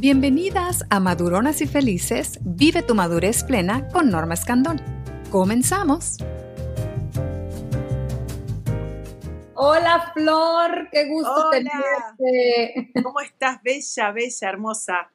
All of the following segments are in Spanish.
Bienvenidas a Maduronas y Felices, Vive tu madurez plena con Norma Escandón. Comenzamos. Hola Flor, qué gusto tenerte. ¿Cómo estás? Bella, bella, hermosa.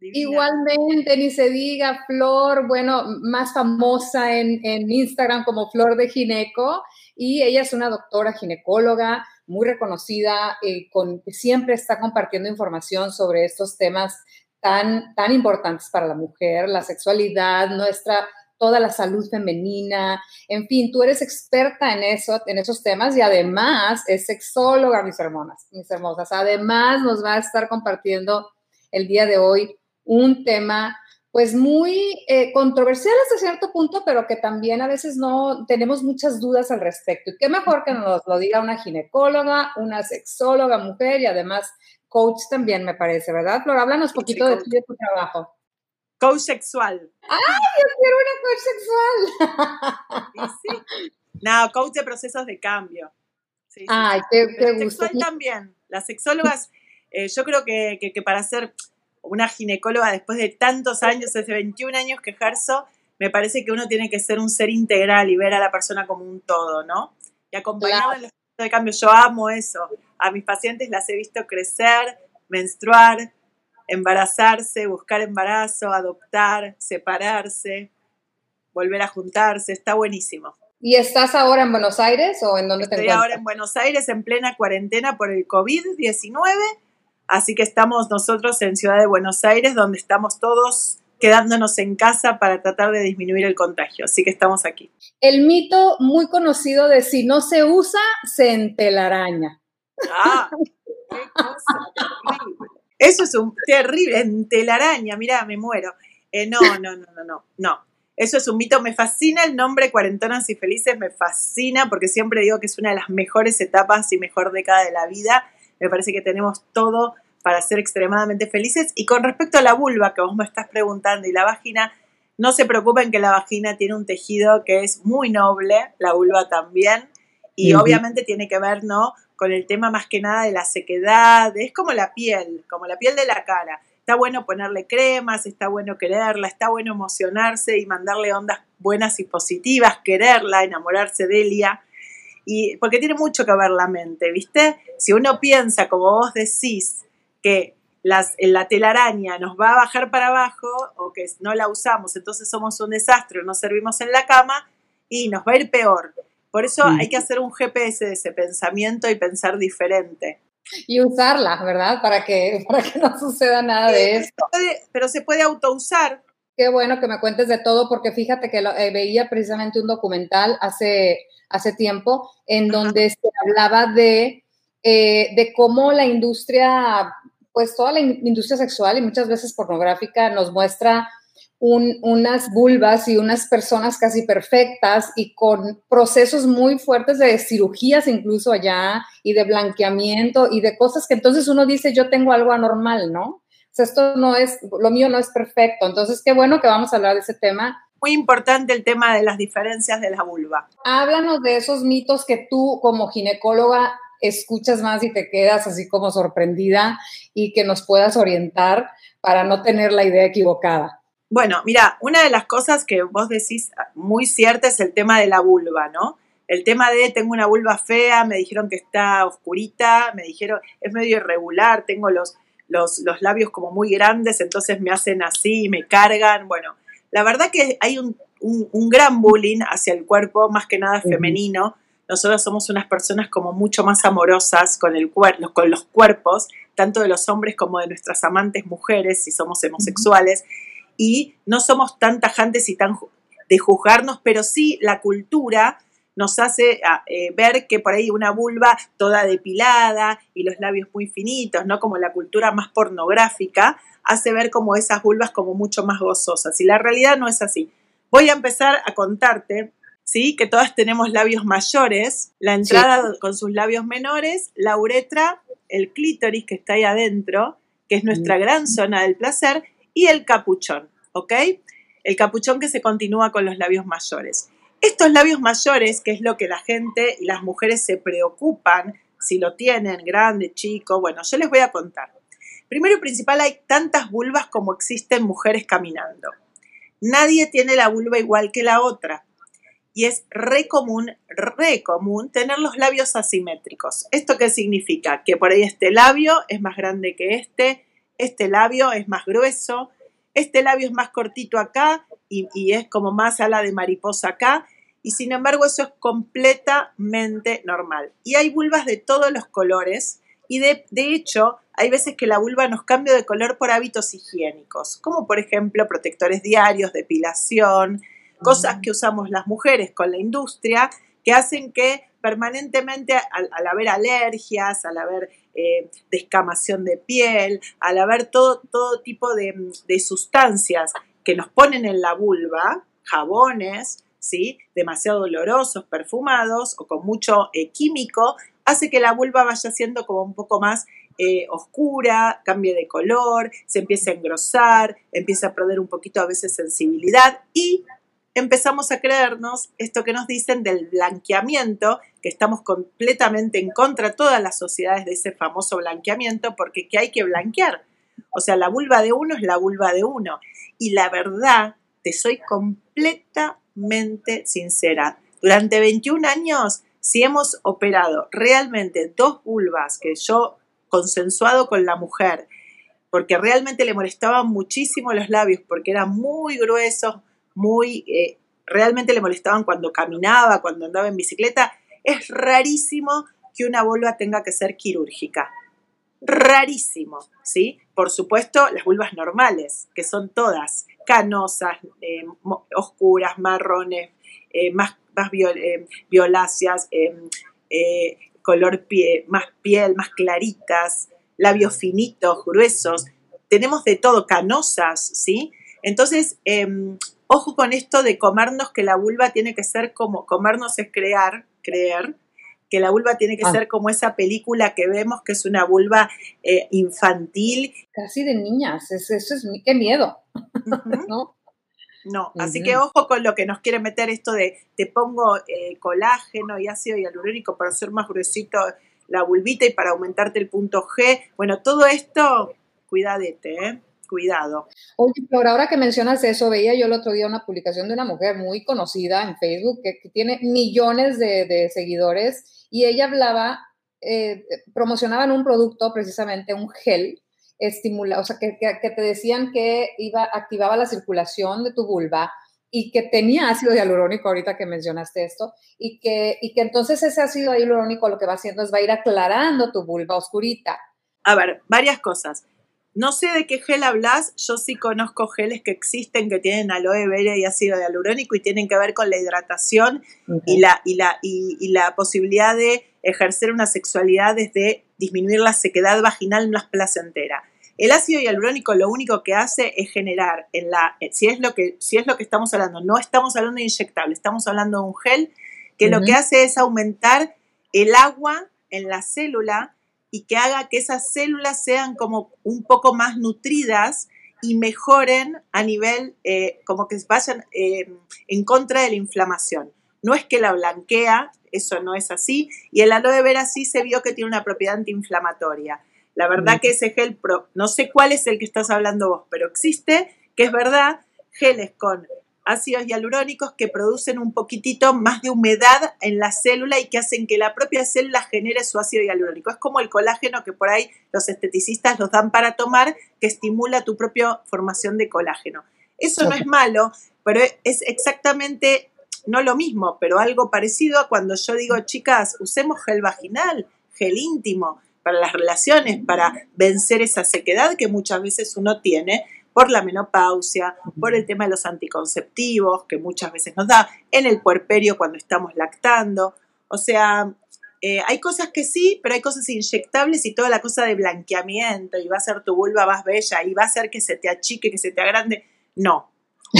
Igualmente, ni se diga Flor, bueno, más famosa en, en Instagram como Flor de Gineco, y ella es una doctora ginecóloga, muy reconocida, eh, con, siempre está compartiendo información sobre estos temas tan, tan importantes para la mujer, la sexualidad, nuestra, toda la salud femenina, en fin, tú eres experta en eso, en esos temas y además es sexóloga, mis hermanas, mis hermosas. Además nos va a estar compartiendo el día de hoy un tema pues muy eh, controversial hasta cierto punto, pero que también a veces no tenemos muchas dudas al respecto. Y qué mejor que nos lo diga una ginecóloga, una sexóloga mujer y además coach también, me parece, ¿verdad, Flor? Háblanos un poquito de, de tu trabajo. Coach sexual. ¡Ay, yo quiero una coach sexual! sí. No, coach de procesos de cambio. Ay, qué, qué gusto. Sexual también. Las sexólogas, eh, yo creo que, que, que para ser una ginecóloga después de tantos años, hace 21 años que ejerzo, me parece que uno tiene que ser un ser integral y ver a la persona como un todo, ¿no? Y acompañar el de cambio. Yo amo eso. A mis pacientes las he visto crecer, menstruar, embarazarse, buscar embarazo, adoptar, separarse, volver a juntarse. Está buenísimo. ¿Y estás ahora en Buenos Aires o en dónde Estoy te Estoy ahora en Buenos Aires en plena cuarentena por el COVID-19 Así que estamos nosotros en Ciudad de Buenos Aires, donde estamos todos quedándonos en casa para tratar de disminuir el contagio. Así que estamos aquí. El mito muy conocido de si no se usa, se entelaraña. Ah, qué cosa terrible. Eso es un terrible, entelaraña, mira, me muero. Eh, no, no, no, no, no, no. Eso es un mito, me fascina el nombre Cuarentonas y Felices, me fascina porque siempre digo que es una de las mejores etapas y mejor década de la vida me parece que tenemos todo para ser extremadamente felices. Y con respecto a la vulva, que vos me estás preguntando, y la vagina, no se preocupen que la vagina tiene un tejido que es muy noble, la vulva también, y obviamente tiene que ver, ¿no? Con el tema más que nada de la sequedad, es como la piel, como la piel de la cara. Está bueno ponerle cremas, está bueno quererla, está bueno emocionarse y mandarle ondas buenas y positivas, quererla, enamorarse de ella y porque tiene mucho que ver la mente, ¿viste? Si uno piensa, como vos decís, que las, la telaraña nos va a bajar para abajo o que no la usamos, entonces somos un desastre, no servimos en la cama y nos va a ir peor. Por eso mm. hay que hacer un GPS de ese pensamiento y pensar diferente. Y usarla, ¿verdad? Para que, para que no suceda nada de esto. pero se puede autousar. Qué bueno que me cuentes de todo, porque fíjate que eh, veía precisamente un documental hace hace tiempo, en donde se hablaba de, eh, de cómo la industria, pues toda la industria sexual y muchas veces pornográfica nos muestra unas vulvas y unas personas casi perfectas y con procesos muy fuertes de cirugías incluso allá y de blanqueamiento y de cosas que entonces uno dice yo tengo algo anormal, ¿no? Esto no es, lo mío no es perfecto. Entonces, qué bueno que vamos a hablar de ese tema muy importante el tema de las diferencias de la vulva. Háblanos de esos mitos que tú como ginecóloga escuchas más y te quedas así como sorprendida y que nos puedas orientar para no tener la idea equivocada. Bueno, mira, una de las cosas que vos decís muy cierta es el tema de la vulva, ¿no? El tema de tengo una vulva fea, me dijeron que está oscurita, me dijeron es medio irregular, tengo los, los, los labios como muy grandes, entonces me hacen así, me cargan, bueno, la verdad que hay un, gran bullying hacia el cuerpo, más que nada femenino. Nosotros somos unas personas como mucho más amorosas con, el con los cuerpos, tanto de los hombres como de nuestras amantes mujeres, si somos homosexuales, y no somos tan tajantes y tan de juzgarnos, pero sí la cultura nos hace ah, eh, ver que por ahí una vulva toda depilada y los labios muy finitos, ¿no? Como la cultura más pornográfica, hace ver como esas vulvas como mucho más gozosas. Y la realidad no es así. Voy a empezar a contarte, ¿sí? Que todas tenemos labios mayores, la entrada con sus labios menores, la uretra, el clítoris que está ahí adentro, que es nuestra mm. gran zona del placer, y el capuchón, ¿ok? El capuchón que se continúa con los labios mayores. Estos labios mayores, que es lo que la gente y las mujeres se preocupan, si lo tienen grande, chico, bueno, yo les voy a contar. Primero y principal, hay tantas vulvas como existen mujeres caminando. Nadie tiene la vulva igual que la otra. Y es re común, re común tener los labios asimétricos. ¿Esto qué significa? Que por ahí este labio es más grande que este, este labio es más grueso, este labio es más cortito acá y, y es como más ala de mariposa acá. Y sin embargo eso es completamente normal. Y hay vulvas de todos los colores y de, de, hecho hay veces que la vulva nos cambia de color por hábitos higiénicos, como por ejemplo protectores diarios, depilación, cosas que usamos las mujeres con la industria que hacen que permanentemente al, haber alergias, al haber eh, descamación de piel, al haber todo, todo tipo de, sustancias que nos ponen en la vulva, jabones, ¿sí? demasiado dolorosos, perfumados o con mucho eh, químico, hace que la vulva vaya siendo como un poco más eh, oscura, cambie de color, se empiece a engrosar, empieza a perder un poquito a veces sensibilidad y empezamos a creernos esto que nos dicen del blanqueamiento, que estamos completamente en contra todas las sociedades de ese famoso blanqueamiento, porque que hay que blanquear. O sea, la vulva de uno es la vulva de uno. Y la verdad, te soy completamente sincera. Durante 21 años, si hemos operado realmente dos vulvas que yo consensuado con la mujer, porque realmente le molestaban muchísimo los labios, porque eran muy gruesos, muy, eh, realmente le molestaban cuando caminaba, cuando andaba en bicicleta. Es rarísimo que una vulva tenga que ser quirúrgica. Rarísimo, ¿sí? Por supuesto, las vulvas normales, que son todas canosas, eh, oscuras, marrones, eh, más, más violáceas, color pie, más piel, más claritas, labios finitos, gruesos. Tenemos de todo, canosas, ¿sí? Entonces, em, Ojo con esto de comernos que la vulva tiene que ser como, comernos es crear, creer, que la vulva tiene que ah. ser como esa película que vemos que es una vulva eh, infantil. Casi de niñas, eso, es, qué miedo, ¿no? No, así que ojo con lo que nos quiere meter esto de te pongo eh, colágeno y ácido hialurónico para hacer más gruesito la vulvita y para aumentarte el punto G. Bueno, todo esto, cuidadete, ¿eh? Cuidado. Oye, pero ahora que mencionas eso, veía yo el otro día una publicación de una mujer muy conocida en Facebook que, tiene millones de, seguidores y ella hablaba, eh, promocionaban un producto, precisamente un gel, estimula, o sea, que, te decían que iba, activaba la circulación de tu vulva y que tenía ácido hialurónico, ahorita que mencionaste esto, y que, y que entonces ese ácido hialurónico lo que va haciendo es va a ir aclarando tu vulva oscurita. A ver, varias cosas. No sé de qué gel hablas, yo sí conozco geles que existen que tienen aloe vera y ácido hialurónico y tienen que ver con la hidratación y, la, y, la, y, la posibilidad de ejercer una sexualidad desde disminuir la sequedad vaginal más placentera. El ácido hialurónico lo único que hace es generar en la, eh, si es lo que, si es lo que estamos hablando, no estamos hablando de inyectable, estamos hablando de un gel que lo que hace es aumentar el agua en la célula y que haga que esas células sean como un poco más nutridas y mejoren a nivel, eh, como que vayan eh, en contra de la inflamación. No es que la blanquea, eso no es así, y el aloe vera sí se vio que tiene una propiedad antiinflamatoria. La verdad que ese gel, pro, no sé cuál es el que estás hablando vos, pero existe, que es verdad, geles con ácidos hialurónicos que producen un poquitito más de humedad en la célula y que hacen que la propia célula genere su ácido hialurónico. Es como el colágeno que por ahí los esteticistas los dan para tomar, que estimula tu propia formación de colágeno. Eso no es malo, pero es exactamente no lo mismo, pero algo parecido a cuando yo digo, chicas, usemos gel vaginal, gel íntimo para las relaciones, para vencer esa sequedad que muchas veces uno tiene por la menopausia, por el tema de los anticonceptivos, que muchas veces nos da, en el puerperio cuando estamos lactando. O sea, eh, hay cosas que sí, pero hay cosas inyectables y toda la cosa de blanqueamiento y va a ser tu vulva más bella y va a hacer que se te achique, que se te agrande. No,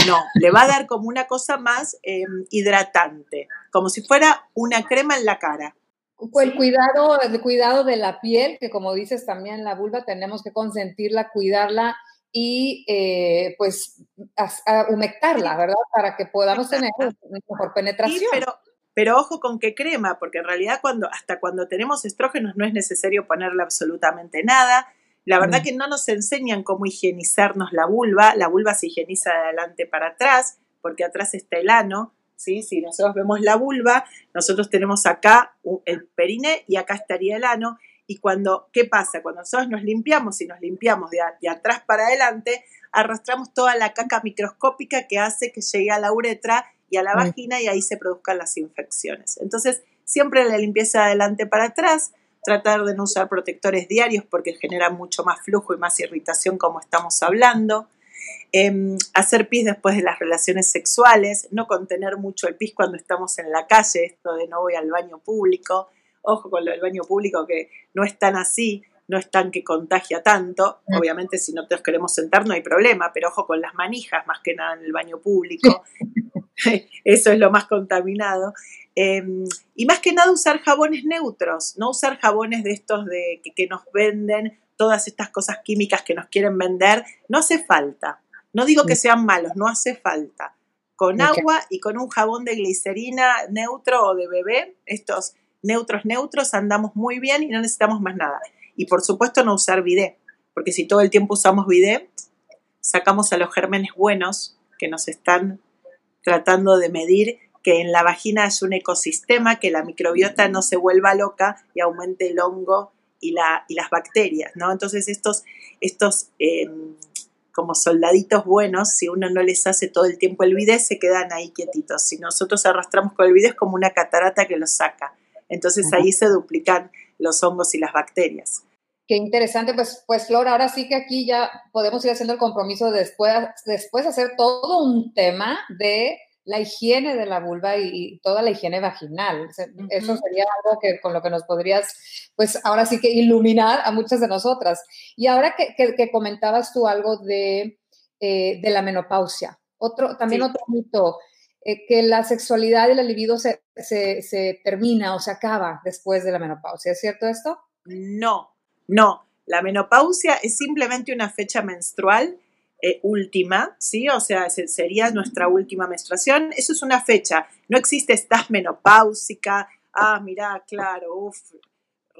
no, le va a dar como una cosa más em, hidratante, como si fuera una crema en la cara. El cuidado, el cuidado de la piel, que como dices también la vulva tenemos que consentirla, cuidarla y eh, pues a, humectarla, ¿verdad? Para que podamos tener mejor penetración. pero, pero ojo con qué crema, porque en realidad cuando, hasta cuando tenemos estrógenos no es necesario ponerle absolutamente nada, La verdad mm. que no nos enseñan cómo higienizarnos la vulva. La vulva se higieniza de adelante para atrás, porque atrás está el ano. ¿sí? Si nosotros vemos la vulva, nosotros tenemos acá el perine y acá estaría el ano. Y cuando, ¿qué pasa? Cuando nosotros nos limpiamos y nos limpiamos de, de atrás para adelante, arrastramos toda la caca microscópica que hace que llegue a la uretra y a la vagina y ahí se produzcan las infecciones. Entonces, siempre la limpieza de adelante para atrás, tratar de no usar protectores diarios porque genera mucho más flujo y más irritación como estamos hablando. Em, hacer pis después de las relaciones sexuales, no contener mucho el pis cuando estamos en la calle, esto de no voy al baño público, ojo con lo del baño público que no es tan así, no es tan que contagia tanto, mm. obviamente si no te queremos sentar no hay problema, pero ojo con las manijas más que nada en el baño público, eso es lo más contaminado. Em, y más que nada usar jabones neutros, no usar jabones de estos de, que, nos venden todas estas cosas químicas que nos quieren vender, no hace falta. No digo que mm. sean malos, no hace falta. Con agua y con un jabón de glicerina neutro o de bebé, estos neutros neutros, andamos muy bien y no necesitamos más nada. Y por supuesto no usar bidé, porque si todo el tiempo usamos bidé, sacamos a los gérmenes buenos que nos están tratando de medir que en la vagina es un ecosistema, que la microbiota no se vuelva loca y aumente el hongo y, la, y las bacterias, ¿no? Entonces estos, estos em, como soldaditos buenos, si uno no les hace todo el tiempo el bidé, se quedan ahí quietitos. Si nosotros arrastramos con el bidé es como una catarata que los saca. Entonces ahí se duplican los hongos y las bacterias. Qué interesante, pues, pues Flor, ahora sí que aquí ya podemos ir haciendo el compromiso de después, después hacer todo un tema de la higiene de la vulva y, toda la higiene vaginal. Eso sería algo que con lo que nos podrías, pues ahora sí que iluminar a muchas de nosotras. Y ahora que, comentabas tú algo de, eh, de, la menopausia, otro, también otro mito, eh, que la sexualidad y la libido se, se, se termina o se acaba después de la menopausia. ¿Es cierto esto? No, no. La menopausia es simplemente una fecha menstrual eh, última, ¿sí? O sea, sería nuestra última menstruación. Eso es una fecha. No existe estás menopáusica. Ah, mira, claro, uff,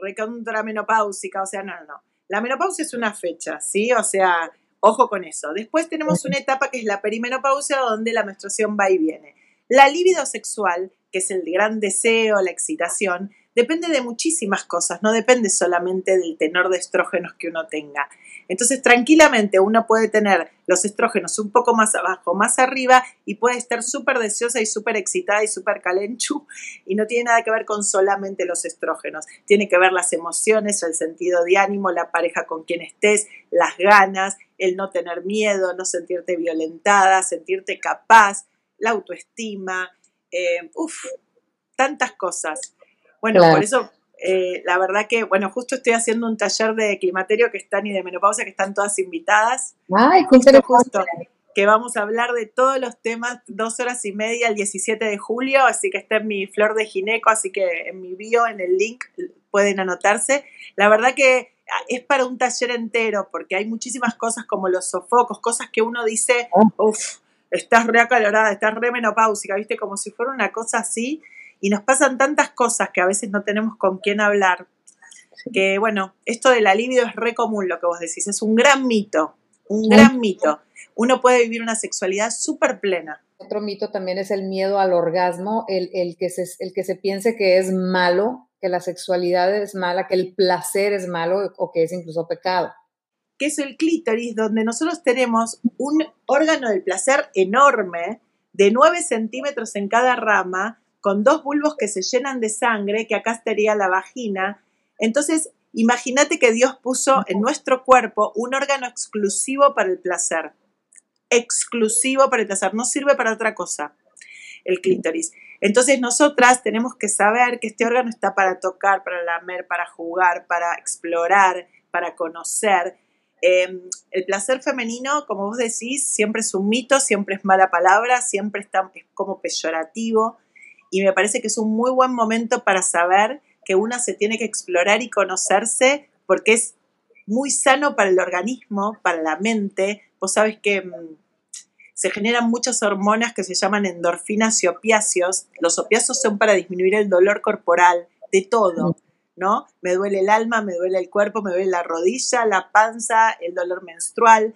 recontra menopáusica. O sea, no, no, no. La menopausia es una fecha, ¿sí? O sea, ojo con eso. Después tenemos una etapa que es la perimenopausia, donde la menstruación va y viene. La libido sexual, que es el gran deseo, la excitación, depende de muchísimas cosas, no depende solamente del tenor de estrógenos que uno tenga. Entonces, tranquilamente uno puede tener los estrógenos un poco más abajo, más arriba, y puede estar súper deseosa y súper excitada y súper calenchu, y no tiene nada que ver con solamente los estrógenos. Tiene que ver las emociones, el sentido de ánimo, la pareja con quien estés, las ganas, el no tener miedo, no sentirte violentada, sentirte capaz, la autoestima, eh, uff, tantas cosas. Bueno, por eso eh, la verdad que, bueno, justo estoy haciendo un taller de climaterio que están y de menopausia que están todas invitadas. Ay, justo, justo que vamos a hablar de todos los temas, dos horas y media el 17 de julio, así que está en mi flor de gineco, así que en mi bio, en el link, pueden anotarse. La verdad que es para un taller entero, porque hay muchísimas cosas como los sofocos, cosas que uno dice, oh. uff, estás re acalorada, estás re menopáusica, viste, como si fuera una cosa así, y nos pasan tantas cosas que a veces no tenemos con quién hablar, que bueno, esto del alivio es re común lo que vos decís, es un gran mito, un gran mito. Uno puede vivir una sexualidad súper plena. Otro mito también es el miedo al orgasmo, el, el, que se, el que se piense que es malo, que la sexualidad es mala, que el placer es malo o que es incluso pecado. Que es el clítoris, donde nosotros tenemos un órgano del placer enorme, de 9 centímetros en cada rama, con dos bulbos que se llenan de sangre, que acá estaría la vagina. Entonces, imagínate que Dios puso en nuestro cuerpo un órgano exclusivo para el placer. Exclusivo para el placer, no sirve para otra cosa, el clítoris. Entonces nosotras tenemos que saber que este órgano está para tocar, para lamer, para jugar, para explorar, para conocer. Em, el placer femenino, como vos decís, siempre es un mito, siempre es mala palabra, siempre está, es como peyorativo y me parece que es un muy buen momento para saber que una se tiene que explorar y conocerse porque es muy sano para el organismo, para la mente. Vos sabes que mm, se generan muchas hormonas que se llaman endorfinas y opiáceos. Los opiáceos son para disminuir el dolor corporal de todo, ¿no? Me duele el alma, me duele el cuerpo, me duele la rodilla, la panza, el dolor menstrual.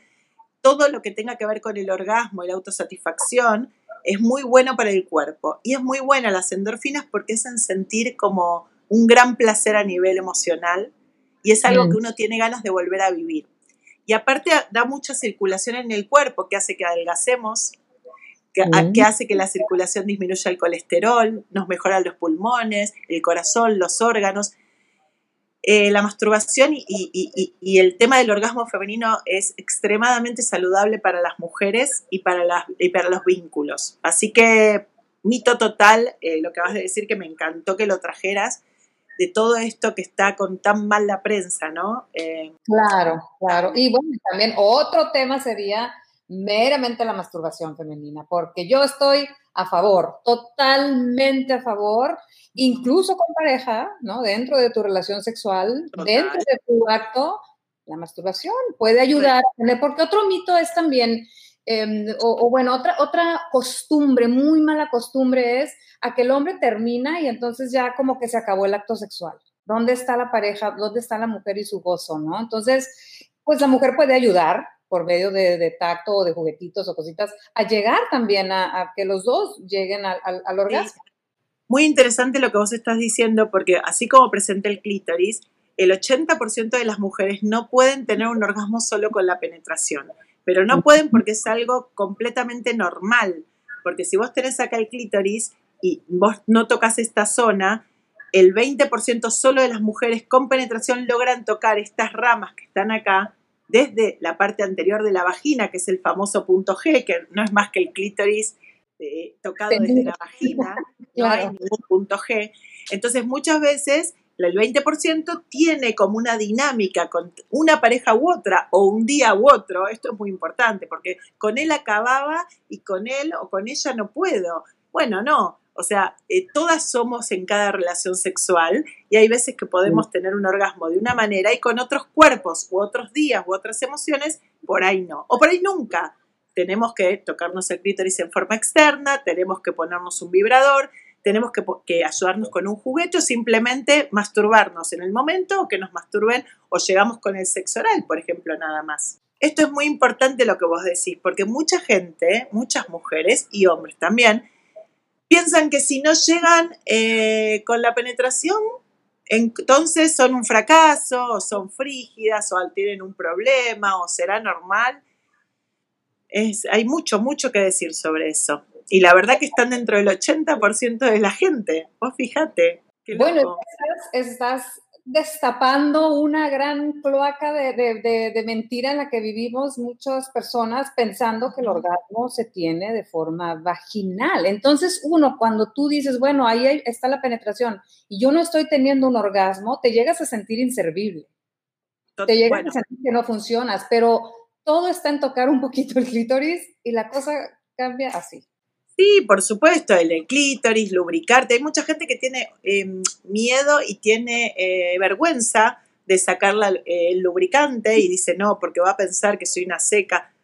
Todo lo que tenga que ver con el orgasmo y la autosatisfacción es muy bueno para el cuerpo. Y es muy buena las endorfinas porque hacen sentir como un gran placer a nivel emocional y es algo que uno tiene ganas de volver a vivir. Y aparte da mucha circulación en el cuerpo que hace que adelgacemos, que, hace que la circulación disminuya el colesterol, nos mejora los pulmones, el corazón, los órganos. Eh, la masturbación y, el tema del orgasmo femenino es extremadamente saludable para las mujeres y para, los vínculos. Así que mito total, eh, lo que vas a decir que me encantó que lo trajeras, de todo esto que está con tan mal la prensa, ¿no? Eh, claro, claro. Y bueno, también otro tema sería meramente la masturbación femenina, porque yo estoy a favor, totalmente a favor, incluso con pareja, ¿no? Dentro de tu relación sexual, dentro de tu acto, la masturbación puede ayudar, porque otro mito es también, em, o, bueno, otra, otra costumbre, muy mala costumbre es a que el hombre termina y entonces ya como que se acabó el acto sexual. ¿Dónde está la pareja? ¿Dónde está la mujer y su gozo, no? Entonces, pues la mujer puede ayudar, por medio de, tacto o de juguetitos o cositas, a llegar también a, que los dos lleguen al, al, orgasmo. Muy interesante lo que vos estás diciendo, porque así como presenta el clítoris, el 80% de las mujeres no pueden tener un orgasmo solo con la penetración, pero no pueden porque es algo completamente normal, porque si vos tenés acá el clítoris y vos no tocas esta zona, el 20% solo de las mujeres con penetración logran tocar estas ramas que están acá desde la parte anterior de la vagina, que es el famoso punto G, que no es más que el clítoris eh, tocado desde la vagina, no hay ningún punto G. Entonces, muchas veces el 20% tiene como una dinámica con una pareja u otra o un día u otro. Esto es muy importante porque con él acababa y con él o con ella no puedo. Bueno, no, o sea, eh, todas somos en cada relación sexual y hay veces que podemos tener un orgasmo de una manera y con otros cuerpos u otros días u otras emociones, por ahí no. O por ahí nunca. Tenemos que tocarnos el clítoris en forma externa, tenemos que ponernos un vibrador, tenemos que, que, ayudarnos con un juguete o simplemente masturbarnos en el momento o que nos masturben o llegamos con el sexo oral, por ejemplo, nada más. Esto es muy importante lo que vos decís, porque mucha gente, muchas mujeres y hombres también, piensan que si no llegan eh, con la penetración, entonces son un fracaso, o son frígidas, o tienen un problema, o será normal. Es, hay mucho, mucho que decir sobre eso. Y la verdad que están dentro del 80% de la gente. Vos fíjate. Bueno, estás destapando una gran cloaca de, mentira en la que vivimos muchas personas pensando que el orgasmo se tiene de forma vaginal. Entonces, uno, cuando tú dices, bueno, ahí está la penetración y yo no estoy teniendo un orgasmo, te llegas a sentir inservible. Te llegas a sentir que no funcionas, pero todo está en tocar un poquito el clítoris y la cosa cambia así. Sí, por supuesto, el clítoris, lubricarte. Hay mucha gente que tiene em, miedo y tiene eh, vergüenza de sacar el lubricante y dice, no, porque va a pensar que soy una seca.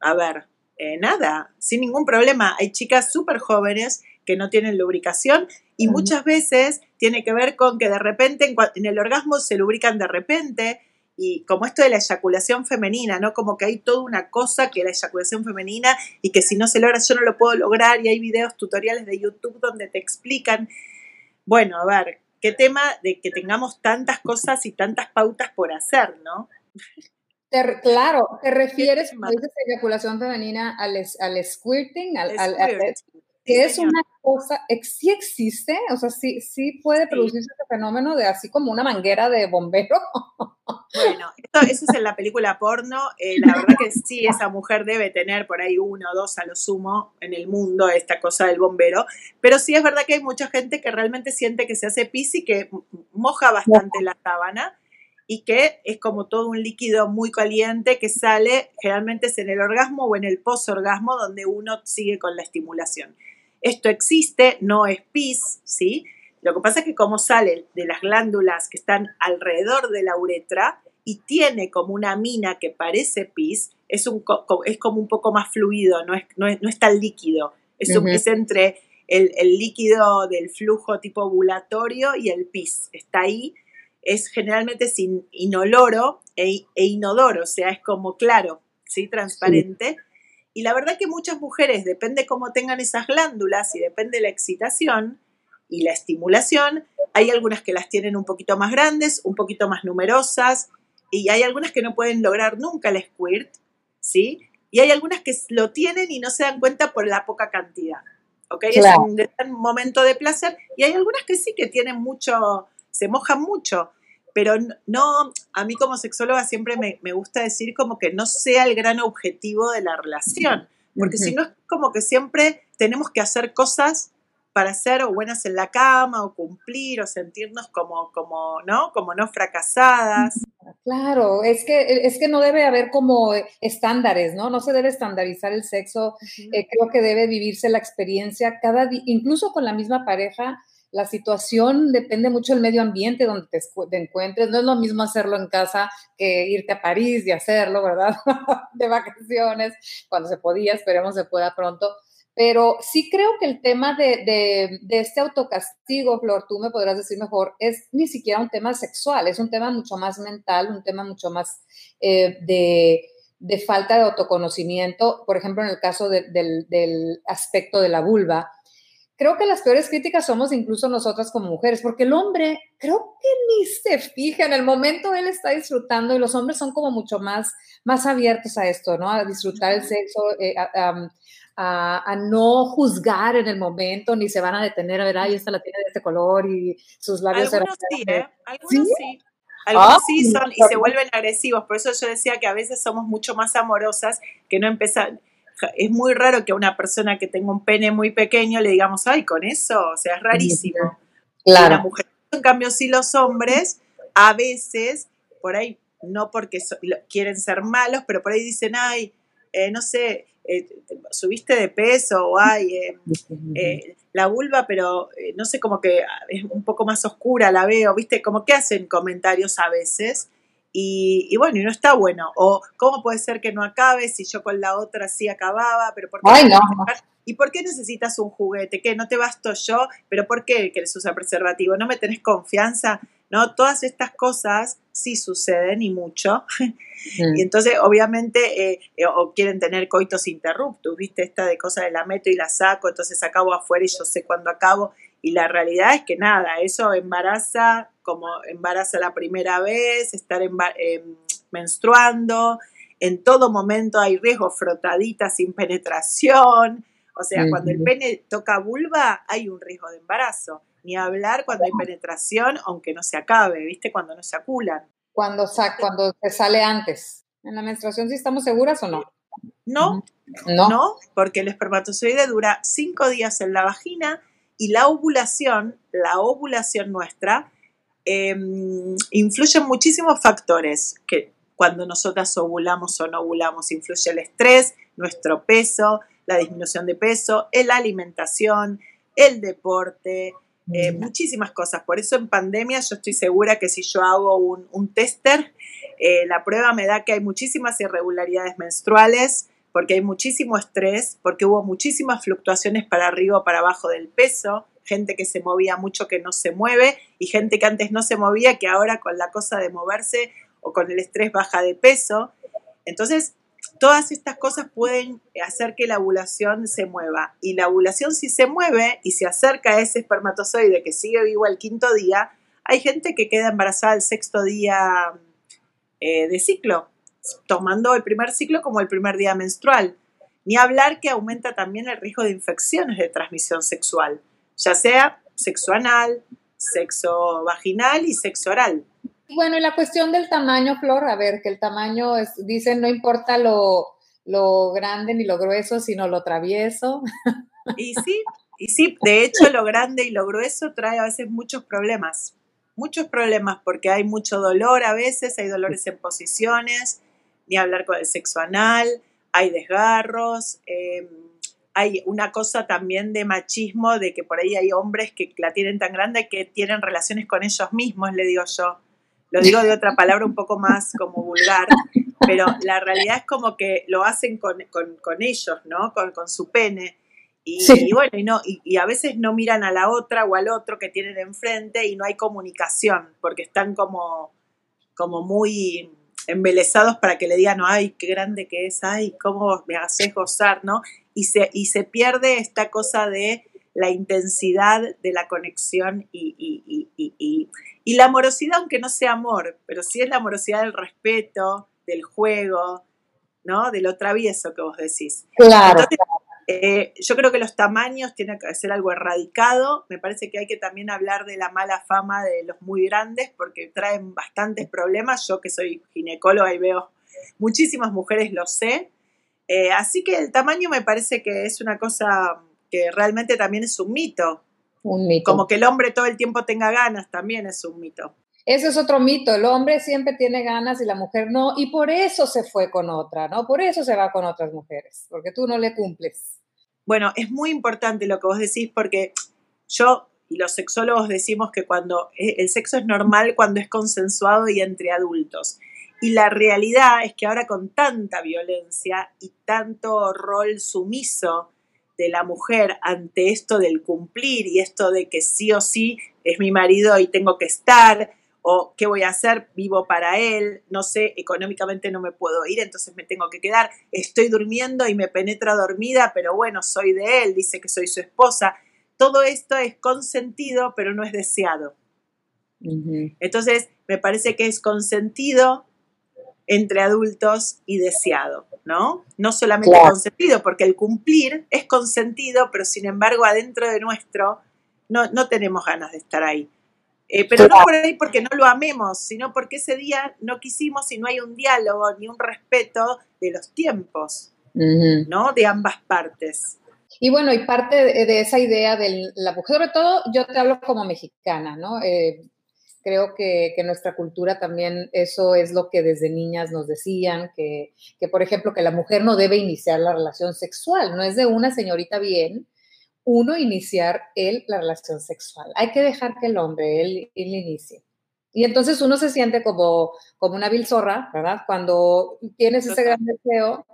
A ver, eh, nada, sin ningún problema. Hay chicas súper jóvenes que no tienen lubricación y muchas veces tiene que ver con que de repente en el orgasmo se lubrican de repente y como esto de la eyaculación femenina, ¿no? Como que hay toda una cosa que la eyaculación femenina y que si no se logra yo no lo puedo lograr y hay videos tutoriales de YouTube donde te explican, bueno, a ver, qué tema de que tengamos tantas cosas y tantas pautas por hacer, ¿no? claro, te refieres, dices eyaculación femenina, al, al squirting, al, al, que es una cosa, sí existe, o sea, sí, sí puede producirse ese fenómeno de así como una manguera de bombero. Bueno, eso es en la película porno, eh, la verdad que sí, esa mujer debe tener por ahí uno o dos a lo sumo en el mundo, esta cosa del bombero, pero sí es verdad que hay mucha gente que realmente siente que se hace pis y que moja bastante la sábana y que es como todo un líquido muy caliente que sale, generalmente es en el orgasmo o en el posorgasmo donde uno sigue con la estimulación. Esto existe, no es pis, ¿sí? Lo que pasa es que como sale de las glándulas que están alrededor de la uretra y tiene como una mina que parece pis, es, un, es como un poco más fluido, no es, no es, tan líquido. Es, entre el, líquido del flujo tipo ovulatorio y el pis. Está ahí, es generalmente sin inoloro e, e, inodoro, o sea, es como claro, ¿sí? Transparente. Y la verdad que muchas mujeres, depende cómo tengan esas glándulas y depende la excitación y la estimulación, hay algunas que las tienen un poquito más grandes, un poquito más numerosas, y hay algunas que no pueden lograr nunca el squirt, ¿sí? Y hay algunas que lo tienen y no se dan cuenta por la poca cantidad. ¿Ok? Es un, momento de placer. Y hay algunas que sí que tienen mucho, se mojan mucho. Pero no, a mí como sexóloga siempre me, gusta decir como que no sea el gran objetivo de la relación. Porque si no es como que siempre tenemos que hacer cosas para ser o buenas en la cama o cumplir o sentirnos como, como, ¿no? Como no fracasadas. Claro, es que, es que no debe haber como estándares, ¿no? No se debe estandarizar el sexo. Eh, creo que debe vivirse la experiencia cada día, incluso con la misma pareja. La situación depende mucho del medio ambiente donde te, encuentres. No es lo mismo hacerlo en casa que irte a París y hacerlo, ¿verdad? de vacaciones, cuando se podía, esperemos se pueda pronto. Pero sí creo que el tema de, este autocastigo, Flor, tú me podrás decir mejor, es ni siquiera un tema sexual, es un tema mucho más mental, un tema mucho más eh, de, falta de autoconocimiento. Por ejemplo, en el caso del, aspecto de la vulva, creo que las peores críticas somos incluso nosotras como mujeres, porque el hombre creo que ni se fija, en el momento él está disfrutando y los hombres son como mucho más, más abiertos a esto, ¿no? A disfrutar el sexo, eh, a, no juzgar en el momento, ni se van a detener a ver, ay, esta la tiene de este color y sus labios... Algunos sí, ¿eh? Algunos sí. Algunos ah, sí son y se vuelven agresivos. Por eso yo decía que a veces somos mucho más amorosas que no empezar. Es muy raro que a una persona que tenga un pene muy pequeño le digamos, ay, con eso. O sea, es rarísimo. Claro. La mujer, en cambio, sí los hombres, a veces, por ahí, no porque quieren ser malos, pero por ahí dicen, ay, eh, no sé, eh, subiste de peso o hay eh, eh, la vulva, pero no sé, como que es un poco más oscura, la veo, ¿viste? Como que hacen comentarios a veces. Y, bueno, y no está bueno. O cómo puede ser que no acabe si yo con la otra sí acababa, pero ¿por qué? no. ¿Y por qué necesitas un juguete? ¿Qué? ¿No te basto yo? ¿Pero por qué quieres usar preservativo? ¿No me tenés confianza? ¿no? Todas estas cosas sí suceden y mucho. Mm. Y entonces, obviamente, eh, eh, o quieren tener coitos interruptos, ¿viste? Esta de cosas de la meto y la saco, entonces acabo afuera y yo sé cuándo acabo. Y la realidad es que nada, eso embaraza como embaraza la primera vez, estar em, menstruando, en todo momento hay riesgo, frotadita sin penetración. O sea, cuando el pene toca vulva, hay un riesgo de embarazo ni hablar cuando hay penetración, aunque no se acabe, ¿viste? Cuando no se aculan. Cuando, cuando se sale antes. ¿En la menstruación sí estamos seguras o no? No, no, no, porque el espermatozoide dura cinco días en la vagina y la ovulación, la ovulación nuestra, eh, influyen muchísimos factores que cuando nosotras ovulamos o no ovulamos, influye el estrés, nuestro peso, la disminución de peso, la alimentación, el deporte, eh, muchísimas cosas. Por eso en pandemia yo estoy segura que si yo hago un, tester, eh, la prueba me da que hay muchísimas irregularidades menstruales, porque hay muchísimo estrés, porque hubo muchísimas fluctuaciones para arriba o para abajo del peso, gente que se movía mucho que no se mueve y gente que antes no se movía que ahora con la cosa de moverse o con el estrés baja de peso. Entonces, todas estas cosas pueden hacer que la ovulación se mueva. Y la ovulación si se mueve y se acerca a ese espermatozoide que sigue vivo al quinto día, hay gente que queda embarazada el sexto día eh, de ciclo, tomando el primer ciclo como el primer día menstrual. Ni hablar que aumenta también el riesgo de infecciones de transmisión sexual, ya sea sexo anal, sexo vaginal y sexo oral. Bueno, y la cuestión del tamaño, Flor, a ver, que el tamaño, es, dicen, no importa lo, lo grande ni lo grueso, sino lo travieso. Y sí, y sí, de hecho lo grande y lo grueso trae a veces muchos problemas, muchos problemas porque hay mucho dolor a veces, hay dolores en posiciones, ni hablar con el sexo anal, hay desgarros, em, hay una cosa también de machismo, de que por ahí hay hombres que la tienen tan grande que tienen relaciones con ellos mismos, le digo yo. Lo digo de otra palabra un poco más como vulgar, pero la realidad es como que lo hacen con, ellos, ¿no? Con, su pene. Y, bueno, y, no, y, a veces no miran a la otra o al otro que tienen enfrente y no hay comunicación, porque están como, como muy embelesados para que le digan, ay, qué grande que es, ay, cómo me haces gozar, ¿no? Y se, y se pierde esta cosa de la intensidad de la conexión y, y, la amorosidad, aunque no sea amor, pero sí es la amorosidad del respeto, del juego, ¿no? De lo travieso que vos decís. Claro. Eh, yo creo que los tamaños tienen que ser algo erradicado. Me parece que hay que también hablar de la mala fama de los muy grandes porque traen bastantes problemas. Yo que soy ginecóloga y veo muchísimas mujeres, lo sé. Eh, así que el tamaño me parece que es una cosa que realmente también es un mito. Un mito. Como que el hombre todo el tiempo tenga ganas también es un mito. Ese es otro mito, el hombre siempre tiene ganas y la mujer no, y por eso se fue con otra, ¿no? Por eso se va con otras mujeres, porque tú no le cumples. Bueno, es muy importante lo que vos decís porque yo y los sexólogos decimos que cuando e, el sexo es normal cuando es consensuado y entre adultos. Y la realidad es que ahora con tanta violencia y tanto rol sumiso de la mujer ante esto del cumplir y esto de que sí o sí es mi marido y tengo que estar, o qué voy a hacer, vivo para él, no sé, económicamente no me puedo ir, entonces me tengo que quedar, estoy durmiendo y me penetra dormida, pero bueno, soy de él, dice que soy su esposa. Todo esto es consentido, pero no es deseado. Entonces, me parece que es consentido entre adultos y deseado, ¿no? No solamente consentido, porque el cumplir es consentido, pero sin embargo adentro de nuestro no, no tenemos ganas de estar ahí. Eh, pero no por ahí porque no lo amemos, sino porque ese día no quisimos y no hay un diálogo ni un respeto de los tiempos, ¿no? De ambas partes. Y bueno, y parte de, esa idea de la mujer, sobre todo yo te hablo como mexicana, ¿no? Eh, creo que, que, nuestra cultura también eso es lo que desde niñas nos decían, que, que, por ejemplo, que la mujer no debe iniciar la relación sexual, no es de una señorita bien, uno iniciar él la relación sexual. Hay que dejar que el hombre, él, él inicie. Y entonces uno se siente como, como una vil zorra, ¿verdad? Cuando tienes ese gran deseo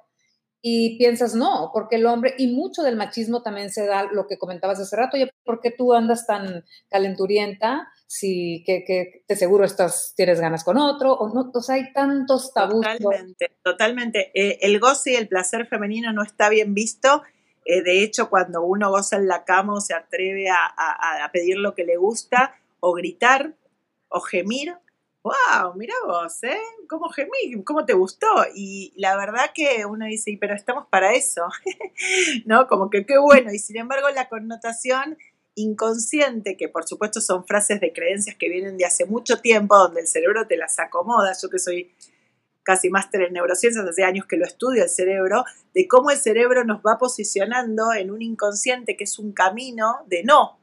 y piensas, no, porque el hombre, y mucho del machismo también se da lo que comentabas hace rato, oye, ¿por qué tú andas tan calenturienta si que, que te seguro estás, tienes ganas con otro? O, no, o sea, hay tantos tabús. Totalmente, totalmente. Eh, el goce y el placer femenino no está bien visto eh, de hecho, cuando uno goza en la cama o se atreve a, pedir lo que le gusta, o gritar, o gemir, wow, mira vos, ¿eh? ¿Cómo gemí? ¿Cómo te gustó? Y la verdad que uno dice, pero estamos para eso, ¿no? Como que qué bueno. Y sin embargo, la connotación inconsciente, que por supuesto son frases de creencias que vienen de hace mucho tiempo, donde el cerebro te las acomoda. Yo que soy casi máster en neurociencias, hace años que lo estudio el cerebro, de cómo el cerebro nos va posicionando en un inconsciente que es un camino de no,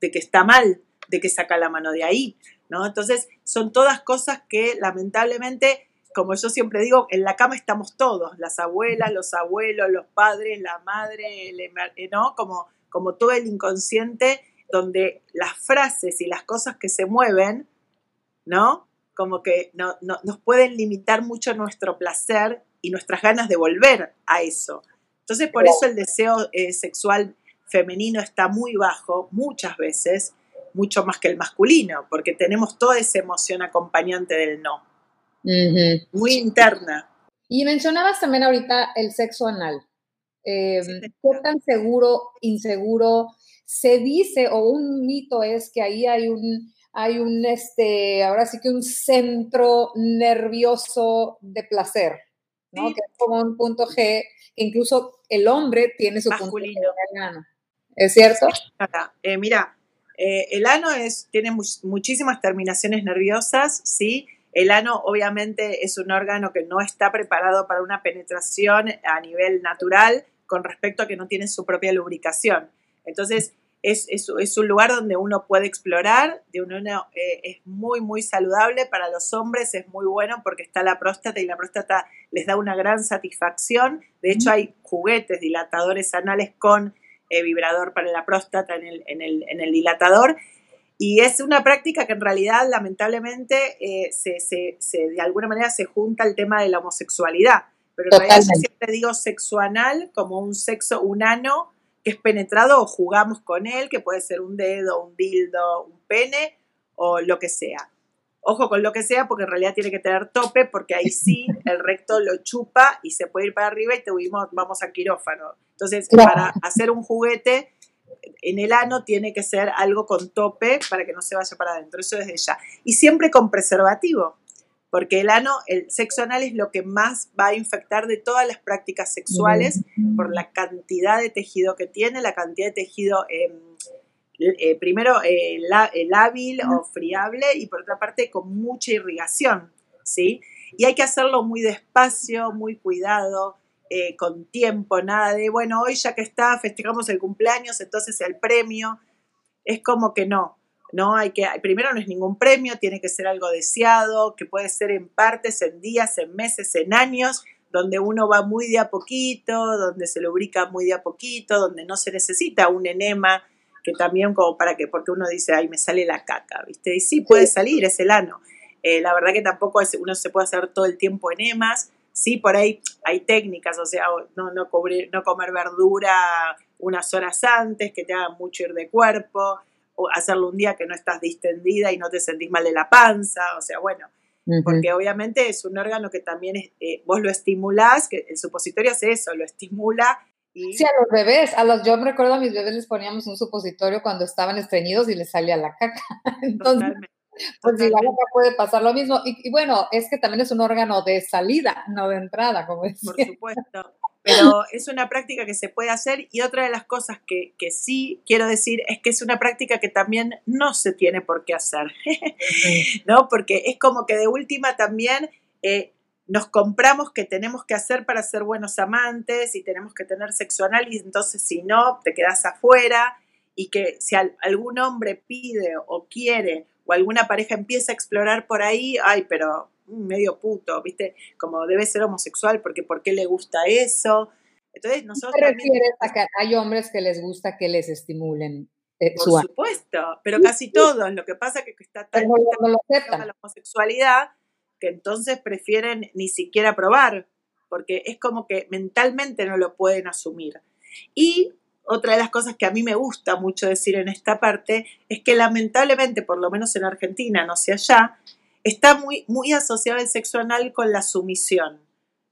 de que está mal, de que saca la mano de ahí, ¿no? Entonces, son todas cosas que lamentablemente, como yo siempre digo, en la cama estamos todos, las abuelas, los abuelos, los padres, la madre, eh, ¿no? Como, como todo el inconsciente donde las frases y las cosas que se mueven, ¿no? Como que no, nos pueden limitar mucho nuestro placer y nuestras ganas de volver a eso. Entonces, por eso el deseo eh, sexual femenino está muy bajo, muchas veces, mucho más que el masculino, porque tenemos toda esa emoción acompañante del no. Muy interna. Y mencionabas también ahorita el sexo anal. Eh, ¿Qué tan seguro, inseguro se dice o un mito es que ahí hay un hay un, este, ahora sí que un centro nervioso de placer, ¿no? Que es como un punto G, que incluso el hombre tiene su Masculino. punto G el ano. ¿Es cierto? Eh, mira, eh, el ano es, tiene muchísimas terminaciones nerviosas, ¿sí? El ano obviamente es un órgano que no está preparado para una penetración a nivel natural con respecto a que no tiene su propia lubricación. Entonces, es, es, un lugar donde uno puede explorar, de uno, eh, es muy, muy saludable para los hombres, es muy bueno porque está la próstata y la próstata les da una gran satisfacción. De hecho, hay juguetes dilatadores anales con eh, vibrador para la próstata en el, en, el, en el, dilatador. Y es una práctica que en realidad, lamentablemente, eh, se, se, se, de alguna manera se junta al tema de la homosexualidad. Pero en realidad yo siempre digo sexo anal como un sexo, un ano que es penetrado o jugamos con él, que puede ser un dedo, un dildo, un pene o lo que sea. Ojo con lo que sea, porque en realidad tiene que tener tope, porque ahí sí el recto lo chupa y se puede ir para arriba y te vamos a quirófano. Entonces, para hacer un juguete en el ano tiene que ser algo con tope para que no se vaya para adentro. Eso desde ya. Y siempre con preservativo, porque el ano, el sexo anal es lo que más va a infectar de todas las prácticas sexuales por la cantidad de tejido que tiene, la cantidad de tejido. Em, eh, primero eh, el hábil o friable y por otra parte con mucha irrigación, ¿sí? Y hay que hacerlo muy despacio, muy cuidado, eh, con tiempo, nada de, bueno, hoy ya que está, festejamos el cumpleaños, entonces el premio, es como que no, no hay que, primero no es ningún premio, tiene que ser algo deseado, que puede ser en partes, en días, en meses, en años, donde uno va muy de a poquito, donde se lubrica muy de a poquito, donde no se necesita un enema que también como para que, porque uno dice, ay, me sale la caca, ¿viste? Y sí, puede salir, es el ano. Eh, la verdad que tampoco es, uno se puede hacer todo el tiempo enemas, sí, por ahí hay técnicas, o sea, no, no, no comer verdura unas horas antes, que te hagan mucho ir de cuerpo, o hacerlo un día que no estás distendida y no te sentís mal de la panza, o sea, bueno, porque obviamente es un órgano que también eh, vos lo estimulás, que el supositorio hace eso, lo estimula Sí, a los bebés, a los, yo me recuerdo a mis bebés les poníamos un supositorio cuando estaban estreñidos y les salía la caca. Entonces, pues igual acá puede pasar lo mismo. Y, bueno, es que también es un órgano de salida, no de entrada, como decía. Por supuesto. Pero es una práctica que se puede hacer y otra de las cosas que, que sí quiero decir es que es una práctica que también no se tiene por qué hacer, ¿no? Porque es como que de última también eh, nos compramos que tenemos que hacer para ser buenos amantes y tenemos que tener sexo anal y entonces si no, te quedas afuera y que si algún hombre pide o quiere o alguna pareja empieza a explorar por ahí, ay, pero medio puto, ¿viste? Como debe ser homosexual porque ¿por qué le gusta eso? Entonces nosotros... ¿Te refieres a que hay hombres que les gusta que les estimulen eh, Por supuesto, pero casi todos. Lo que pasa es que está tan no, la homosexualidad que entonces prefieren ni siquiera probar, porque es como que mentalmente no lo pueden asumir. Y otra de las cosas que a mí me gusta mucho decir en esta parte es que lamentablemente, por lo menos en Argentina, no sé allá, está muy, muy asociado el sexo anal con la sumisión,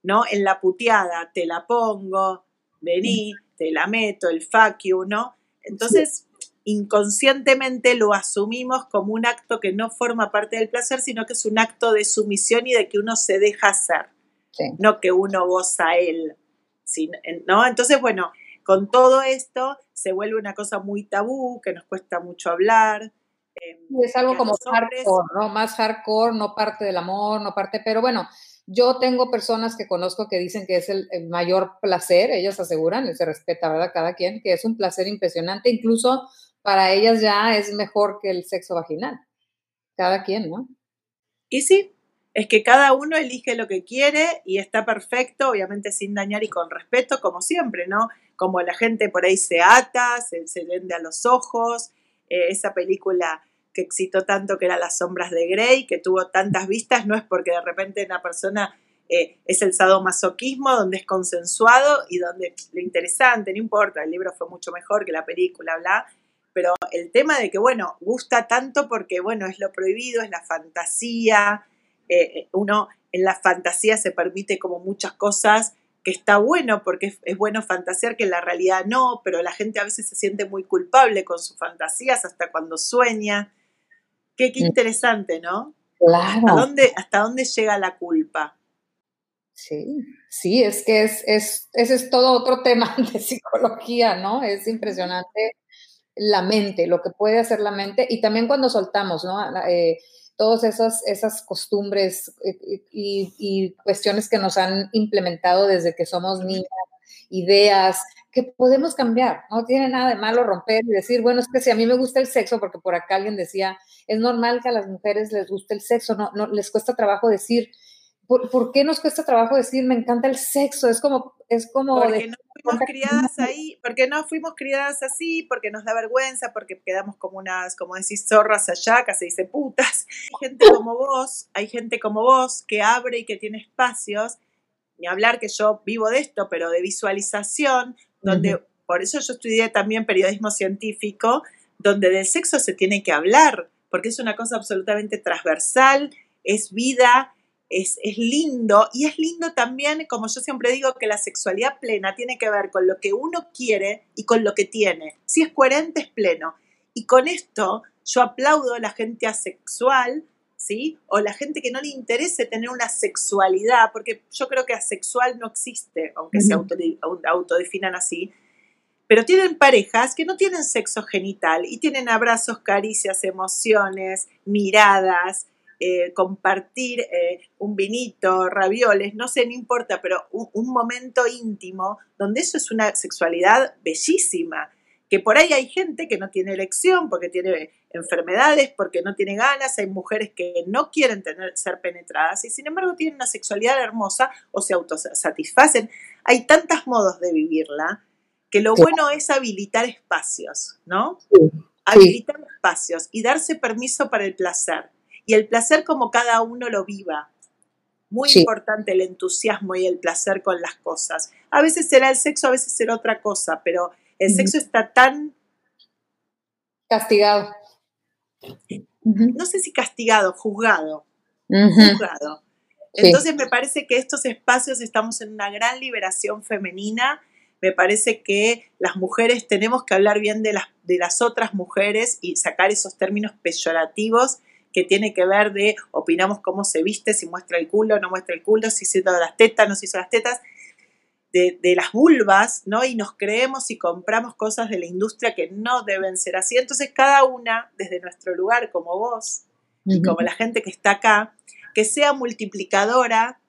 ¿no? En la puteada, te la pongo, vení, te la meto, el fuck you, ¿no? Entonces, inconscientemente lo asumimos como un acto que no forma parte del placer, sino que es un acto de sumisión y de que uno se deja hacer, no que uno goza él. ¿no? Entonces, bueno, con todo esto se vuelve una cosa muy tabú, que nos cuesta mucho hablar. Es algo como hardcore, ¿no? Más hardcore, no parte del amor, no parte, pero bueno, yo tengo personas que conozco que dicen que es el, mayor placer, ellas aseguran, y se respeta, ¿verdad? Cada quien, que es un placer impresionante, incluso para ellas ya es mejor que el sexo vaginal. Cada quien, ¿no? Y sí, es que cada uno elige lo que quiere y está perfecto, obviamente sin dañar y con respeto, como siempre, ¿no? Como la gente por ahí se ata, se, vende a los ojos, eh, esa película que excitó tanto que era Las sombras de Grey, que tuvo tantas vistas, no es porque de repente una persona eh, es el sadomasoquismo, donde es consensuado y donde lo interesante, no importa, el libro fue mucho mejor que la película, bla, pero el tema de que, bueno, gusta tanto porque, bueno, es lo prohibido, es la fantasía, eh, uno en la fantasía se permite como muchas cosas que está bueno porque es, bueno fantasear que en la realidad no, pero la gente a veces se siente muy culpable con sus fantasías hasta cuando sueña. Qué, qué mm. interesante, ¿no? Claro. ¿Hasta dónde, ¿Hasta dónde llega la culpa? Sí, sí, es que es, es, ese es todo otro tema de psicología, ¿no? Es impresionante la mente, lo que puede hacer la mente y también cuando soltamos, ¿no? Eh, todas esas, esas costumbres eh, y, y, cuestiones que nos han implementado desde que somos niñas, ideas que podemos cambiar, no tiene nada de malo romper y decir, bueno, es que si a mí me gusta el sexo, porque por acá alguien decía, es normal que a las mujeres les guste el sexo, no, no les cuesta trabajo decir, ¿por, qué nos cuesta trabajo decir me encanta el sexo? Es como, es como porque no fuimos criadas ahí, porque no fuimos criadas así, porque nos da vergüenza, porque quedamos como unas, como decís, zorras allá, se dice putas. Hay gente como vos, hay gente como vos que abre y que tiene espacios, ni hablar que yo vivo de esto, pero de visualización, donde por eso yo estudié también periodismo científico, donde del sexo se tiene que hablar, porque es una cosa absolutamente transversal, es vida, es, es, lindo y es lindo también, como yo siempre digo, que la sexualidad plena tiene que ver con lo que uno quiere y con lo que tiene. Si es coherente, es pleno. Y con esto yo aplaudo a la gente asexual, ¿sí? O la gente que no le interese tener una sexualidad, porque yo creo que asexual no existe, aunque se autodefinan así, pero tienen parejas que no tienen sexo genital y tienen abrazos, caricias, emociones, miradas, eh, compartir eh, un vinito, ravioles, no sé, no importa, pero un, momento íntimo donde eso es una sexualidad bellísima, que por ahí hay gente que no tiene elección porque tiene enfermedades, porque no tiene ganas, hay mujeres que no quieren tener, ser penetradas y sin embargo tienen una sexualidad hermosa o se autosatisfacen. Hay tantos modos de vivirla que lo bueno es habilitar espacios, ¿no? Habilitar espacios y darse permiso para el placer y el placer como cada uno lo viva. Muy importante el entusiasmo y el placer con las cosas. A veces será el sexo, a veces será otra cosa, pero el sexo está tan... Castigado. No sé si castigado, juzgado. Juzgado. Entonces me parece que estos espacios estamos en una gran liberación femenina. Me parece que las mujeres tenemos que hablar bien de las, de las otras mujeres y sacar esos términos peyorativos que tiene que ver de opinamos cómo se viste, si muestra el culo, no muestra el culo, si hizo las tetas, no se hizo las tetas, de, las vulvas, ¿no? Y nos creemos y compramos cosas de la industria que no deben ser así. Entonces cada una, desde nuestro lugar, como vos y como la gente que está acá, que sea multiplicadora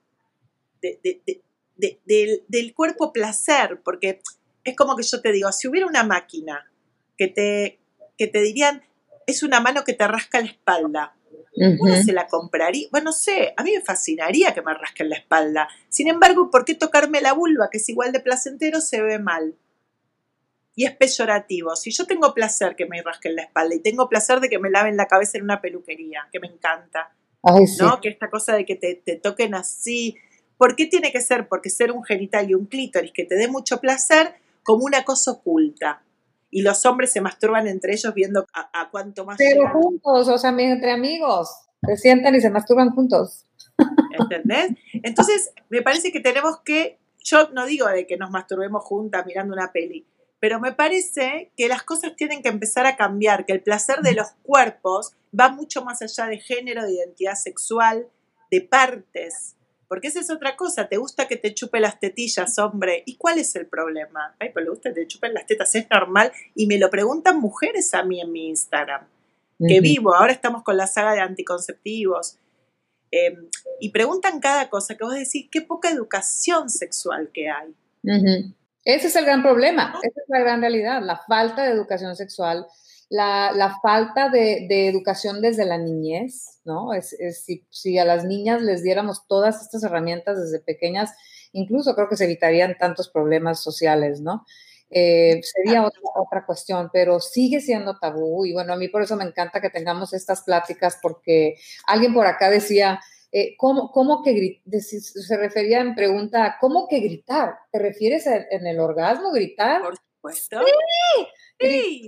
del, cuerpo placer, porque es como que yo te digo, si hubiera una máquina que te, que te dirían, es una mano que te rasca la espalda, uno se la compraría. Bueno, no sé, a mí me fascinaría que me rasquen la espalda. Sin embargo, ¿por qué tocarme la vulva, que es igual de placentero, se ve mal? Y es peyorativo. Si yo tengo placer que me rasquen la espalda y tengo placer de que me laven la cabeza en una peluquería, que me encanta, ¿no? Que esta cosa de que te, te toquen así. ¿Por qué tiene que ser? Porque ser un genital y un clítoris que te dé mucho placer como una cosa oculta y los hombres se masturban entre ellos viendo a, cuánto más. Pero juntos, o sea, entre amigos, se sientan y se masturban juntos. ¿Entendés? Entonces, me parece que tenemos que, yo no digo de que nos masturbemos juntas mirando una peli, pero me parece que las cosas tienen que empezar a cambiar, que el placer de los cuerpos va mucho más allá de género, de identidad sexual, de partes. Porque esa es otra cosa, te gusta que te chupe las tetillas, hombre. ¿Y cuál es el problema? Ay, pues le gusta que te chupen las tetas, es normal. Y me lo preguntan mujeres a mí en mi Instagram, que vivo, ahora estamos con la saga de anticonceptivos. Em, y preguntan cada cosa, que vos decís, qué poca educación sexual que hay. Ese es el gran problema, esa es la gran realidad, la falta de educación sexual la, falta de, educación desde la niñez, ¿no? Es, si, a las niñas les diéramos todas estas herramientas desde pequeñas, incluso creo que se evitarían tantos problemas sociales, ¿no? Eh, sería otra, otra, cuestión, pero sigue siendo tabú y bueno, a mí por eso me encanta que tengamos estas pláticas porque alguien por acá decía, eh, ¿cómo, ¿cómo, que se refería en pregunta, ¿cómo que gritar? ¿Te refieres en el orgasmo, gritar? Por supuesto. Sí,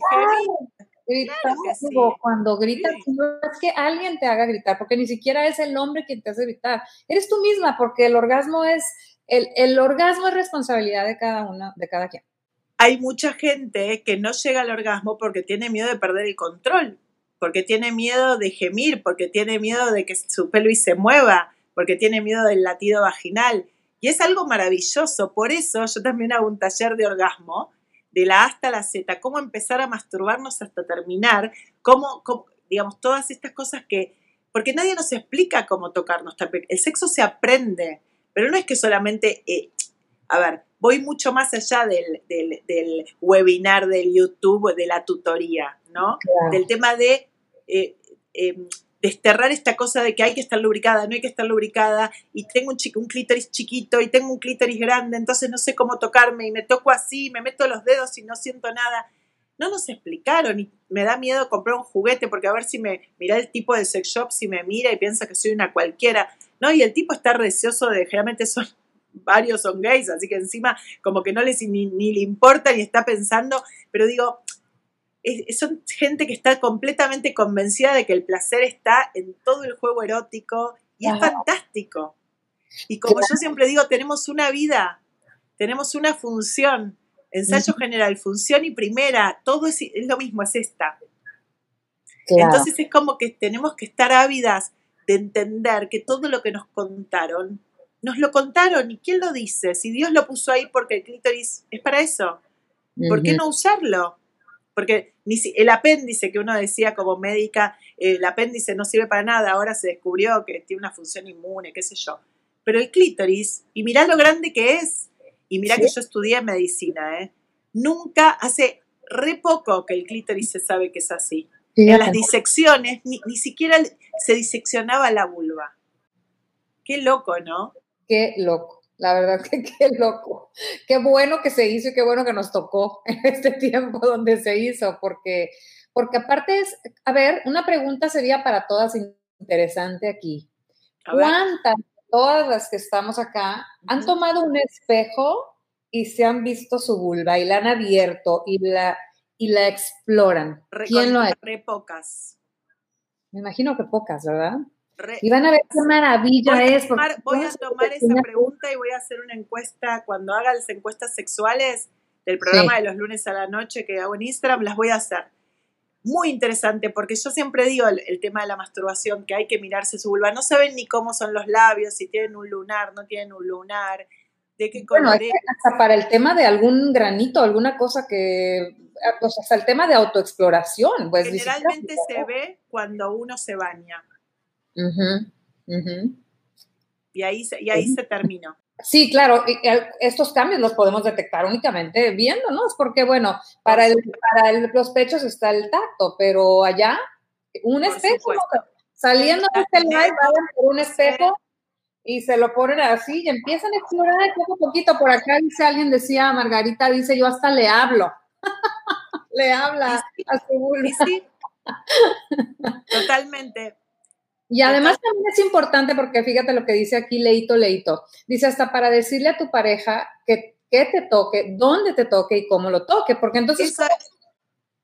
cuando gritas, no es que alguien te haga gritar, porque ni siquiera es el hombre quien te hace gritar, eres tú misma, porque el orgasmo es, el, el orgasmo es responsabilidad de cada uno, de cada quien. Hay mucha gente que no llega al orgasmo porque tiene miedo de perder el control, porque tiene miedo de gemir, porque tiene miedo de que su pelvis se mueva, porque tiene miedo del latido vaginal. Y es algo maravilloso. Por eso yo también hago un taller de orgasmo, de la A hasta la Z, cómo empezar a masturbarnos hasta terminar, cómo, digamos, todas estas cosas que, porque nadie nos explica cómo tocarnos. El sexo se aprende, pero no es que solamente, eh, a ver, voy mucho más allá del, del, webinar del YouTube, de la tutoría, ¿no? Del tema de eh, em, desterrar esta cosa de que hay que estar lubricada, no hay que estar lubricada, y tengo un, chico, un clítoris chiquito y tengo un clítoris grande, entonces no sé cómo tocarme y me toco así, me meto los dedos y no siento nada. No nos explicaron y me da miedo comprar un juguete porque a ver si me mira el tipo de sex shop, si me mira y piensa que soy una cualquiera, ¿no? Y el tipo está deseoso de, generalmente son varios son gays, así que encima como que no les ni, ni le importa ni está pensando, pero digo, son gente que está completamente convencida de que el placer está en todo el juego erótico y es fantástico. Y como yo siempre digo, tenemos una vida, tenemos una función, ensayo general, función y primera, todo es, lo mismo, es esta. Entonces es como que tenemos que estar ávidas de entender que todo lo que nos contaron, nos lo contaron. ¿Y quién lo dice? Si Dios lo puso ahí porque el clítoris es para eso, ¿por qué no usarlo? Porque el apéndice que uno decía como médica, el apéndice no sirve para nada, ahora se descubrió que tiene una función inmune, qué sé yo. Pero el clítoris, y mirá lo grande que es, y mirá que yo estudié medicina, ¿eh? nunca, hace re poco que el clítoris se sabe que es así. En las disecciones ni, ni siquiera se diseccionaba la vulva. Qué loco, ¿no? Qué loco. La verdad que qué loco. Qué bueno que se hizo y qué bueno que nos tocó en este tiempo donde se hizo, porque, porque aparte es, a ver, una pregunta sería para todas interesante aquí. ¿Cuántas, todas las que estamos acá, han tomado un espejo y se han visto su vulva y la han abierto y la, y la exploran? ¿Quién lo ha hecho? pocas. Me imagino que pocas, ¿verdad? Y van a ver qué maravilla voy es. voy a tomar esa pregunta y voy a hacer una encuesta, cuando haga las encuestas sexuales del programa de los lunes a la noche que hago en Instagram, las voy a hacer. Muy interesante, porque yo siempre digo el, tema de la masturbación, que hay que mirarse su vulva. No saben ni cómo son los labios, si tienen un lunar, no tienen un lunar, de qué color bueno, hasta para el tema de algún granito, alguna cosa que, pues hasta el tema de autoexploración. Pues, Generalmente se ve cuando uno se baña. Y ahí, y ahí se terminó. Sí, claro, estos cambios los podemos detectar únicamente viéndonos, porque bueno, para, el, para los pechos está el tacto, pero allá un espejo, saliendo de este live, por un espejo y se lo ponen así y empiezan a explorar poco a poquito. Por acá dice alguien, decía Margarita, dice yo hasta le hablo. le habla a su sí, Totalmente. Y además también es importante porque fíjate lo que dice aquí Leito Leito. Dice hasta para decirle a tu pareja que, que te toque, dónde te toque y cómo lo toque, porque entonces...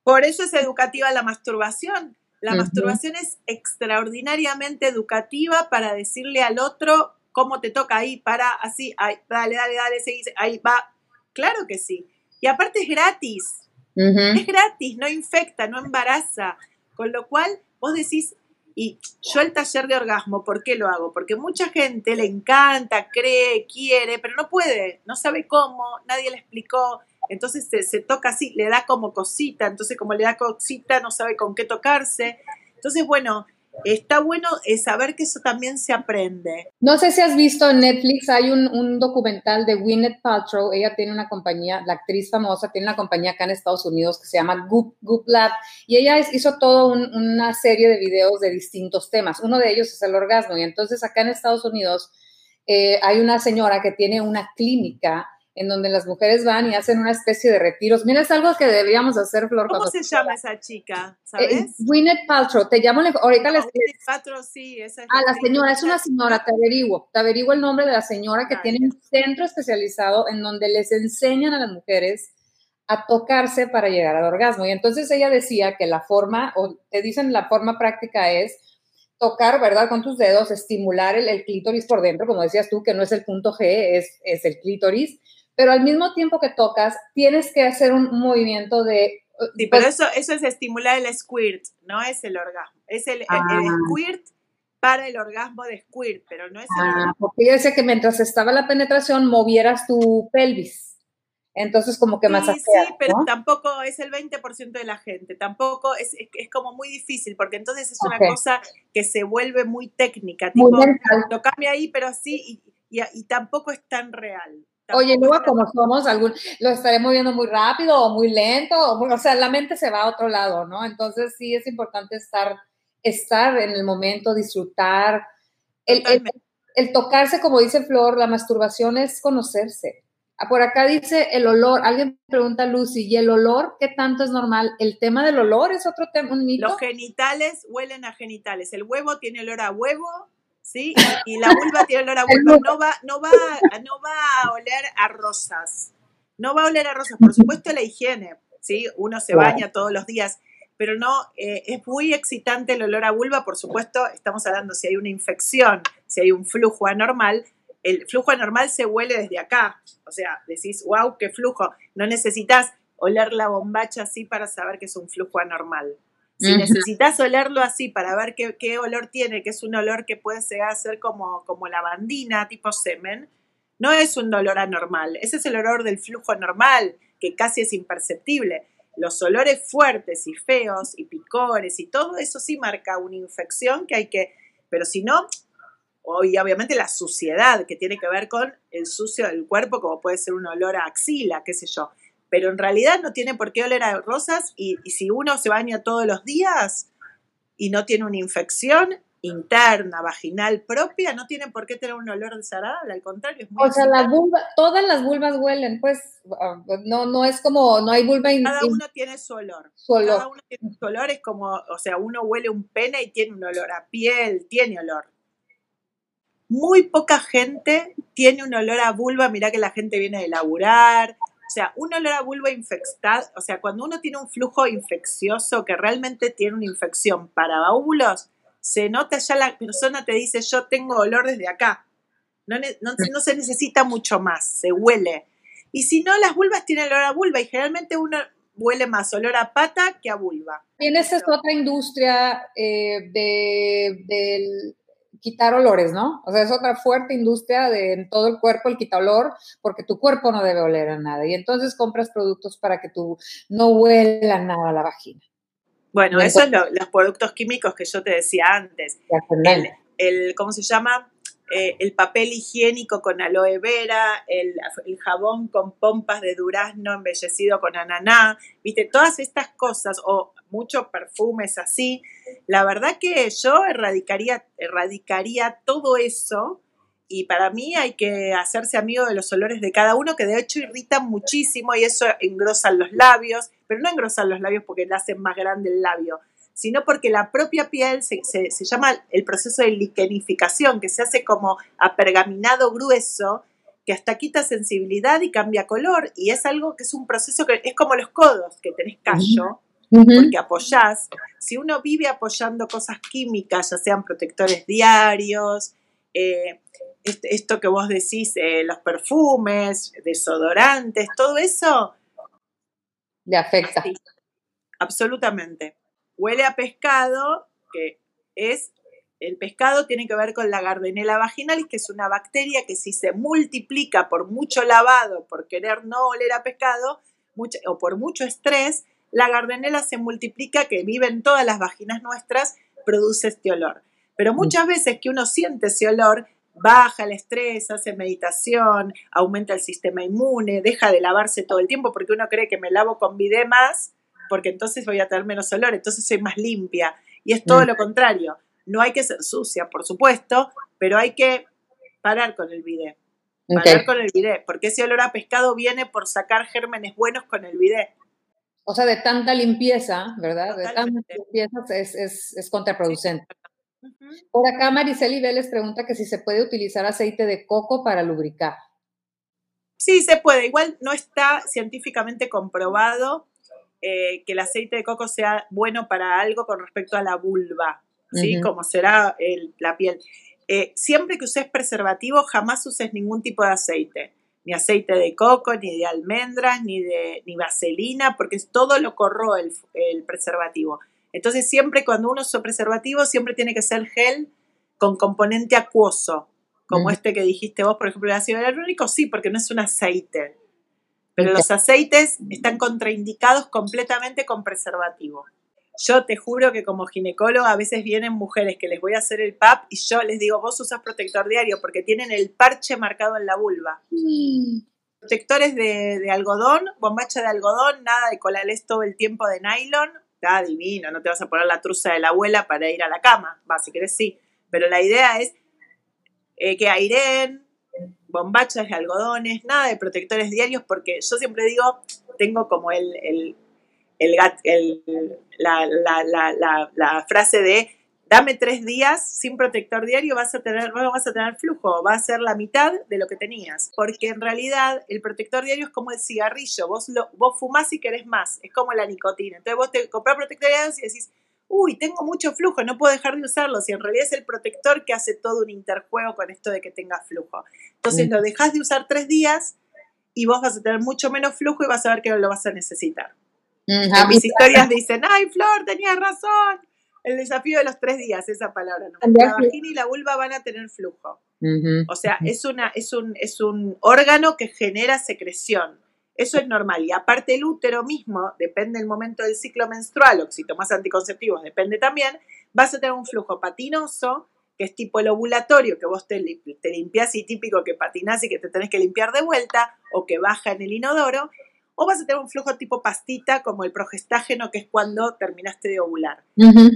por eso es educativa la masturbación. La masturbación es extraordinariamente educativa para decirle al otro cómo te toca ahí, para así, ahí, dale, dale, dale, seguí, ahí va. Claro que sí. Y aparte es gratis. Es gratis, no infecta, no embaraza. Con lo cual, vos decís, y yo el taller de orgasmo, ¿por qué lo hago? Porque mucha gente le encanta, cree, quiere, pero no puede, no sabe cómo, nadie le explicó. Entonces se, se toca así, le da como cosita, entonces como le da cosita no sabe con qué tocarse. Entonces, bueno, está bueno eh, saber que eso también se aprende. No sé si has visto en Netflix, hay un, documental de Gwyneth Paltrow, ella tiene una compañía, la actriz famosa, tiene una compañía acá en Estados Unidos que se llama Goop, Goop Lab, y ella hizo toda una serie de videos de distintos temas. Uno de ellos es el orgasmo, y entonces acá en Estados Unidos eh, hay una señora que tiene una clínica en donde las mujeres van y hacen una especie de retiros. Mira, es algo que deberíamos hacer, Flor. ¿Cómo se llama esa chica? ¿Sabes? Eh, Gwyneth Paltrow. Te llamo, ahorita les... Gwyneth Paltrow, sí. Esa es ah, la señora, es una señora, te averiguo. Te averiguo el nombre de la señora que tiene un centro especializado en donde les enseñan a las mujeres a tocarse para llegar al orgasmo. Y entonces ella decía que la forma, o te dicen la forma práctica es tocar, ¿verdad? Con tus dedos, estimular el, el, clítoris por dentro, como decías tú, que no es el punto G, es, es el clítoris pero al mismo tiempo que tocas, tienes que hacer un movimiento de... Sí, pero pues eso, eso es estimular el squirt, no es el orgasmo. Es el, ah. squirt para el orgasmo de squirt, pero no es el ah, Porque yo decía que mientras estaba la penetración movieras tu pelvis. Entonces, como que más Sí, sí, pero tampoco es el 20% de la gente. Tampoco es, es, como muy difícil, porque entonces es una cosa que se vuelve muy técnica. Tipo, tocame ahí, pero así, y, y tampoco es tan real. Oye, luego como somos, algún, lo estaré moviendo muy rápido o muy lento, o, sea, la mente se va a otro lado, ¿no? Entonces sí es importante estar, estar en el momento, disfrutar. El, el, tocarse, como dice Flor, la masturbación es conocerse. Ah, por acá dice el olor, alguien pregunta Lucy, ¿y el olor qué tanto es normal? El tema del olor es otro tema, un Los genitales huelen a genitales, el huevo tiene olor a huevo, ¿sí? Y la vulva tiene olor a vulva. No va, no, va, no va a oler a rosas. No va a oler a rosas. Por supuesto, la higiene, ¿sí? Uno se baña todos los días, pero no, eh, es muy excitante el olor a vulva. Por supuesto, estamos hablando si hay una infección, si hay un flujo anormal. El flujo anormal se huele desde acá. O sea, decís, wow, qué flujo. No necesitas oler la bombacha así para saber que es un flujo anormal. Si necesitas olerlo así para ver qué, olor tiene, que es un olor que puede llegar a ser como, como lavandina, tipo semen, no es un olor anormal. Ese es el olor del flujo normal, que casi es imperceptible. Los olores fuertes y feos y picores y todo eso sí marca una infección que hay que, pero si no, y obviamente la suciedad que tiene que ver con el sucio del cuerpo, como puede ser un olor a axila, qué sé yo pero en realidad no tiene por qué oler a rosas y, si uno se baña todos los días y no tiene una infección interna, vaginal propia, no tiene por qué tener un olor desagradable, al contrario. Es muy o sea, la vulva, todas las vulvas huelen, pues ah, no, no es como, no hay vulva. Cada uno tiene su olor. su olor. Cada uno tiene su olor, es como, o sea, uno huele un pene y tiene un olor a piel, tiene olor. Muy poca gente tiene un olor a vulva, mirá que la gente viene de laburar, sea, un olor a vulva infectada, o sea, cuando uno tiene un flujo infeccioso que realmente tiene una infección para óvulos, se nota ya la persona te dice, yo tengo olor desde acá. No, no, se necesita mucho más, se huele. Y si no, las vulvas tienen olor a vulva y generalmente uno huele más olor a pata que a vulva. Tienes esa otra industria eh, de, del quitar olores, ¿no? O sea, es otra fuerte industria de en todo el cuerpo el quita olor, porque tu cuerpo no debe oler a nada. Y entonces compras productos para que tú no huela nada a la vagina. Bueno, esos son los productos químicos que yo te decía antes. El, el, ¿Cómo se llama? Eh, el papel higiénico con aloe vera, el, el, jabón con pompas de durazno embellecido con ananá, viste, todas estas cosas, o muchos perfumes así, la verdad que yo erradicaría, erradicaría todo eso y para mí hay que hacerse amigo de los olores de cada uno, que de hecho irritan muchísimo y eso engrosan los labios, pero no engrosan los labios porque le hacen más grande el labio, sino porque la propia piel se, llama el proceso de liquenificación, que se hace como apergaminado grueso, que hasta quita sensibilidad y cambia color, y es algo que es un proceso que es como los codos, que tenés callo, porque apoyás. Si uno vive apoyando cosas químicas, ya sean protectores diarios, eh, esto que vos decís, eh, los perfumes, desodorantes, todo eso. Le afecta. absolutamente huele a pescado, que es, el pescado tiene que ver con la Gardnerella vaginalis, que es una bacteria que si se multiplica por mucho lavado, por querer no oler a pescado, o por mucho estrés, la Gardnerella se multiplica, que vive en todas las vaginas nuestras, produce este olor. Pero mm. muchas veces que uno siente ese olor, baja el estrés, hace meditación, aumenta el sistema inmune, deja de lavarse todo el tiempo porque uno cree que me lavo con bidé más porque entonces voy a tener menos olor, entonces soy más limpia. Y es todo mm. lo contrario. No hay que ser sucia, por supuesto, pero hay que parar con el bidet. Parar con el bidet, porque ese olor a pescado viene por sacar gérmenes buenos con el bidet. O sea, de tanta limpieza, ¿verdad? De tanta limpieza es, contraproducente. Por acá Mariceli Vélez pregunta que si se puede utilizar aceite de coco para lubricar. Sí, se puede. Igual no está científicamente comprobado eh, que el aceite de coco sea bueno para algo con respecto a la vulva, ¿sí? Como será la piel. Eh, siempre que uses preservativo, jamás uses ningún tipo de aceite. Ni aceite de coco, ni de almendras, ni de ni vaselina, porque todo lo corro el, preservativo. Entonces, siempre cuando uno usa preservativo, siempre tiene que ser gel con componente acuoso, como este que dijiste vos, por ejemplo, el ácido hialurónico, sí, porque no es un aceite. Pero los aceites están contraindicados completamente con preservativo. Yo te juro que como ginecóloga a veces vienen mujeres que les voy a hacer el PAP y yo les digo, vos usas protector diario porque tienen el parche marcado en la vulva. Protectores de, algodón, bombacha de algodón, nada de colales todo el tiempo de nylon. Está divino, no te vas a poner la truza de la abuela para ir a la cama. Va, si querés sí. Pero la idea es eh, que airen, bombachas de algodones, nada de protectores diarios, porque yo siempre digo, tengo como el, el, la, frase de dame tres días sin protector diario, vas a tener, no vas a tener flujo, va a ser la mitad de lo que tenías. Porque en realidad el protector diario es como el cigarrillo, vos, lo, vos fumás y querés más, es como la nicotina. Entonces vos te comprás protector diario y decís, uy, tengo mucho flujo, no puedo dejar de usarlo, si en realidad es el protector que hace todo un interjuego con esto de que tengas flujo. Entonces lo dejas de usar tres días y vos vas a tener mucho menos flujo y vas a ver que lo vas a necesitar. En mis historias dicen, ay, Flor, tenías razón. El desafío de los tres días, esa palabra. ¿no? La vagina y la vulva van a tener flujo. O sea, es, una, es, un, es un órgano que genera secreción. Eso es normal. Y aparte el útero mismo, depende del momento del ciclo menstrual, o si tomas anticonceptivos, depende también, vas a tener un flujo patinoso, que es tipo el ovulatorio, que vos te, te limpias y típico que patinás y que te tenés que limpiar de vuelta, o que baja en el inodoro, o vas a tener un flujo tipo pastita, como el progestágeno, que es cuando terminaste de ovular.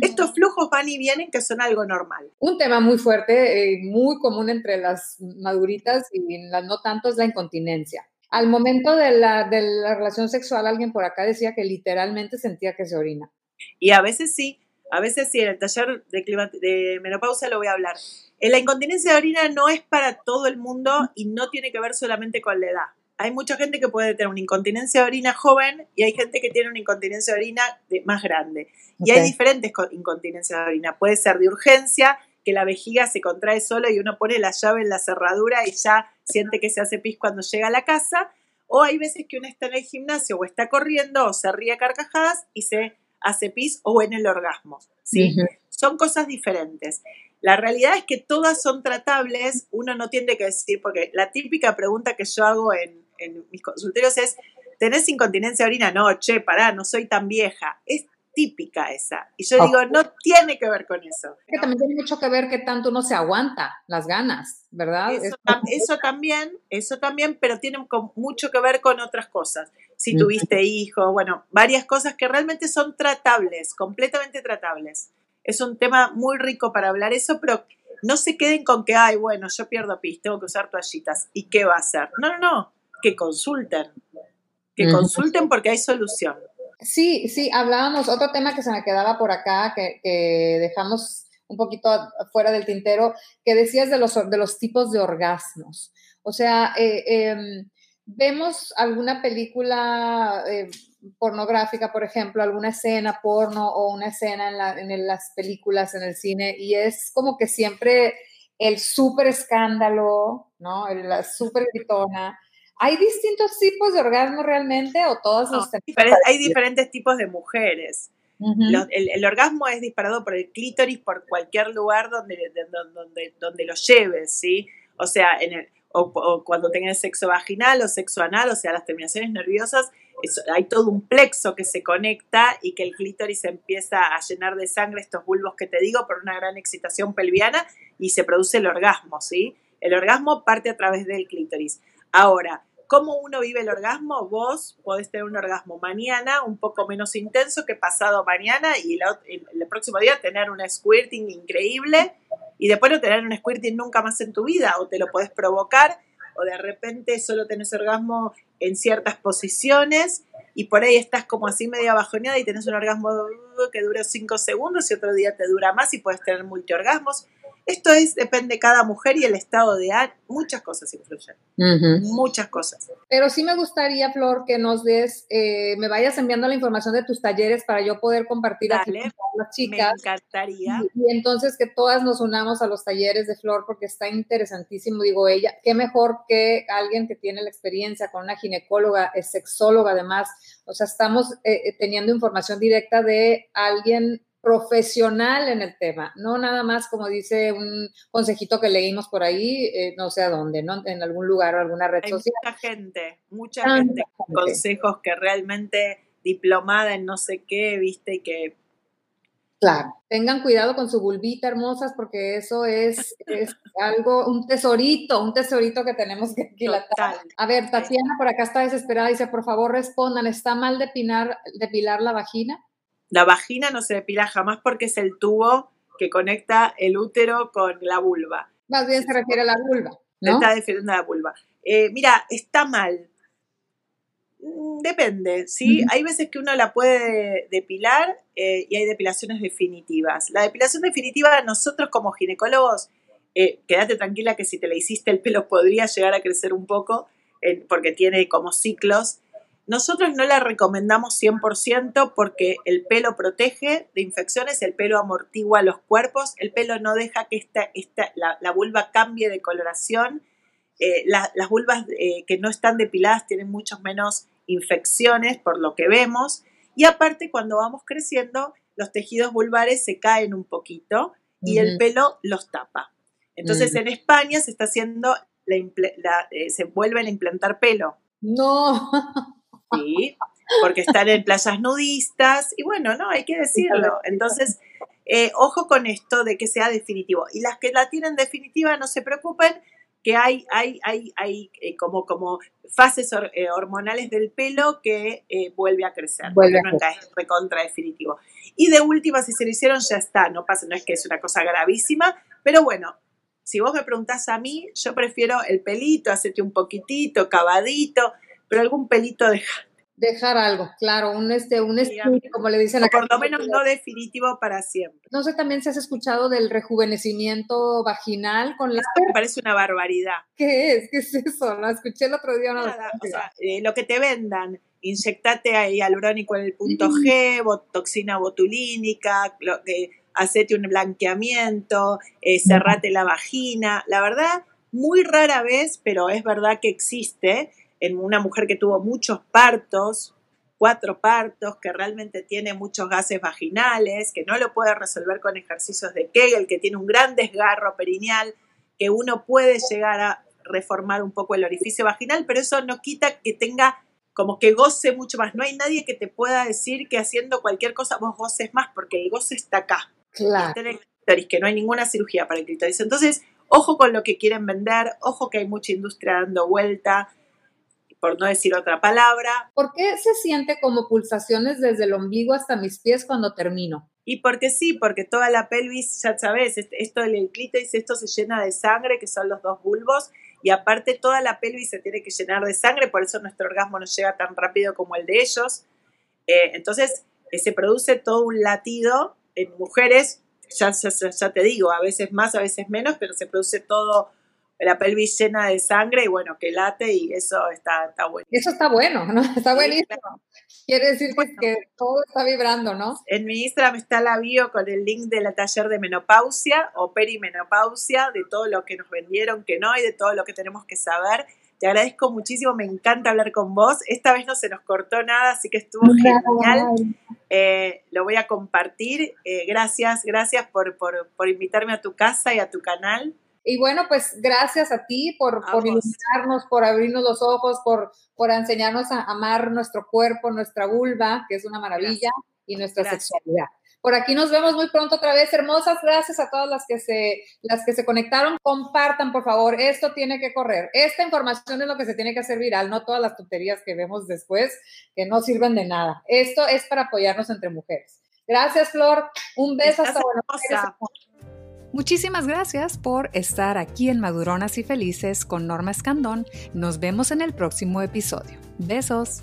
Estos flujos van y vienen, que son algo normal. Un tema muy fuerte, eh, muy común entre las maduritas y las no tanto, es la incontinencia. Al momento de la, de la relación sexual, alguien por acá decía que literalmente sentía que se orina. Y a veces sí, a veces sí, en el taller de, de menopausia lo voy a hablar. En la incontinencia de orina no es para todo el mundo y no tiene que ver solamente con la edad. Hay mucha gente que puede tener una incontinencia de orina joven y hay gente que tiene una incontinencia de orina más grande. Y hay diferentes incontinencias de orina. Puede ser de urgencia, que la vejiga se contrae sola y uno pone la llave en la cerradura y ya siente que se hace pis cuando llega a la casa. O hay veces que uno está en el gimnasio o está corriendo o se ríe a carcajadas y se hace pis o en el orgasmo. ¿sí? Son cosas diferentes. La realidad es que todas son tratables, uno no tiene que decir, porque la típica pregunta que yo hago en, en mis consultorios es, ¿tenés incontinencia orina? No, che, pará, no soy tan vieja. Es típica esa. Y yo digo, no tiene que ver con eso. Que también tiene mucho que ver que tanto uno se aguanta las ganas, ¿verdad? Eso, también, eso también, pero tiene mucho que ver con otras cosas. Si tuviste hijos, bueno, varias cosas que realmente son tratables, completamente tratables. Es un tema muy rico para hablar eso, pero no se queden con que, ay, bueno, yo pierdo pis, tengo que usar toallitas. ¿Y qué va a hacer? No, no, no, que consulten. Que consulten porque hay solución. Sí, sí, hablábamos, otro tema que se me quedaba por acá, que, dejamos un poquito fuera del tintero, que decías de los, de los tipos de orgasmos. O sea, eh, em, vemos alguna película eh, pornográfica, por ejemplo, alguna escena porno o una escena en, en, las películas, en el cine, y es como que siempre el súper escándalo, ¿no? La súper gritona. ¿Hay distintos tipos de orgasmo realmente o todos los Hay diferentes tipos de mujeres. el, orgasmo es disparado por el clítoris por cualquier lugar donde, donde, donde lo lleves, ¿sí? O sea, en el, o, cuando tengas sexo vaginal o sexo anal, o sea, las terminaciones nerviosas, hay todo un plexo que se conecta y que el clítoris empieza a llenar de sangre estos bulbos que te digo por una gran excitación pelviana y se produce el orgasmo, ¿sí? El orgasmo parte a través del clítoris. Ahora, ¿Cómo uno vive el orgasmo? Vos podés tener un orgasmo mañana un poco menos intenso que pasado mañana y el, próximo día tener un squirting increíble y después no tener un squirting nunca más en tu vida o te lo podés provocar o de repente solo tenés orgasmo en ciertas posiciones y por ahí estás como así media bajoneada y tenés un orgasmo que dura 5 segundos y otro día te dura más y puedes tener multiorgasmos. Esto es, depende de cada mujer y el estado de ánimo, muchas cosas influyen, muchas cosas. Pero sí me gustaría, Flor, que nos des, eh, me vayas enviando la información de tus talleres para yo poder compartir aquí con las chicas. Me encantaría. Y, entonces que todas nos unamos a los talleres de Flor porque está interesantísimo, digo ella, qué mejor que alguien que tiene la experiencia con una ginecóloga, es sexóloga además, o sea, estamos eh, eh, teniendo información directa de alguien profesional en el tema, no nada más como dice un consejito que leímos por ahí, eh, no sé a dónde, ¿no? En algún lugar o alguna red social. Mucha gente, mucha gente con consejos que realmente diplomada en no sé qué, viste, y que... Claro, tengan cuidado con su bulbita hermosas porque eso es, es algo, un tesorito, un tesorito que tenemos que aquilatar. A ver, Tatiana por acá está desesperada, dice, por favor respondan, ¿está mal depilar, depilar la vagina? La vagina no se depila jamás porque es el tubo que conecta el útero con la vulva. Más bien se refiere a la vulva. ¿no? Está defendiendo a la vulva. Eh, mira, está mal. Mm, depende, ¿sí? Hay veces que uno la puede depilar eh, y hay depilaciones definitivas. La depilación definitiva, nosotros como ginecólogos, eh, quédate tranquila que si te la hiciste el pelo podría llegar a crecer un poco, porque tiene como ciclos. Nosotros no la recomendamos 100% porque el pelo protege de infecciones, el pelo amortigua los cuerpos, el pelo no deja que esta, esta, la, vulva cambie de coloración. Eh, las vulvas eh, que no están depiladas tienen muchos menos infecciones por lo que vemos. Y aparte, cuando vamos creciendo, los tejidos vulvares se caen un poquito y el pelo los tapa. Entonces, en España se está haciendo, la, eh, se vuelven a implantar pelo. No. Sí, porque están en playas nudistas y bueno, no, hay que decirlo. Entonces, eh, ojo con esto de que sea definitivo. Y las que la tienen definitiva, no se preocupen, que hay, hay, hay, hay eh, como, como fases eh, hormonales del pelo que vuelve a crecer. Vuelve a crecer. es recontra definitivo. Y de última, si se lo hicieron, ya está. No pasa, no es que es una cosa gravísima, pero bueno, si vos me preguntás a mí, yo prefiero el pelito, hacerte un poquitito, cavadito pero algún pelito dejar. Dejar algo, claro, un este, un como le dicen acá. Por lo menos no definitivo para siempre. No sé, también si has escuchado del rejuvenecimiento vaginal con la. me parece una barbaridad. ¿Qué es? ¿Qué es eso? Lo escuché el otro día. Eh, lo que te vendan, inyectate ahí alurónico en el punto G, toxina botulínica, lo que hacete un blanqueamiento, eh, cerrate la vagina. La verdad, muy rara vez, pero es verdad que existe en una mujer que tuvo muchos partos, cuatro partos, que realmente tiene muchos gases vaginales, que no lo puede resolver con ejercicios de Kegel, que tiene un gran desgarro perineal, que uno puede llegar a reformar un poco el orificio vaginal, pero eso no quita que tenga como que goce mucho más. No hay nadie que te pueda decir que haciendo cualquier cosa vos goces más, porque el goce está acá. Claro. que no hay ninguna cirugía para el clítoris. Entonces, ojo con lo que quieren vender, ojo que hay mucha industria dando vuelta, por no decir otra palabra. ¿Por qué se siente como pulsaciones desde el ombligo hasta mis pies cuando termino? Y porque sí, porque toda la pelvis, ya sabes, esto del clítoris, esto se llena de sangre, que son los dos bulbos, y aparte toda la pelvis se tiene que llenar de sangre, por eso nuestro orgasmo no llega tan rápido como el de ellos. Eh, entonces, eh, se produce todo un latido en mujeres, ya, ya, te digo, a veces más, a veces menos, pero se produce todo la pelvis llena de sangre y bueno, que late y eso está, está bueno. Eso está bueno, ¿no? Está buenísimo. Quiere decir que todo está vibrando, ¿no? En mi Instagram está la bio con el link del taller de menopausia o perimenopausia, de todo lo que nos vendieron que no y de todo lo que tenemos que saber. Te agradezco muchísimo, me encanta hablar con vos. Esta vez no se nos cortó nada, así que estuvo genial. Eh, lo voy a compartir. Eh, gracias, gracias por, por, por invitarme a tu casa y a tu canal. Y bueno, pues gracias a ti por, por iluminarnos, por abrirnos los ojos, por, por enseñarnos a amar nuestro cuerpo, nuestra vulva, que es una maravilla, y nuestra sexualidad. Por aquí nos vemos muy pronto otra vez. Hermosas gracias a todas las que se las que se conectaron. Compartan, por favor. Esto tiene que correr. Esta información es lo que se tiene que hacer viral, no todas las tonterías que vemos después que no sirven de nada. Esto es para apoyarnos entre mujeres. Gracias, Flor. Un beso hasta Buenos Aires. Muchísimas gracias por estar aquí en Maduronas y Felices con Norma Escandón. Nos vemos en el próximo episodio. Besos.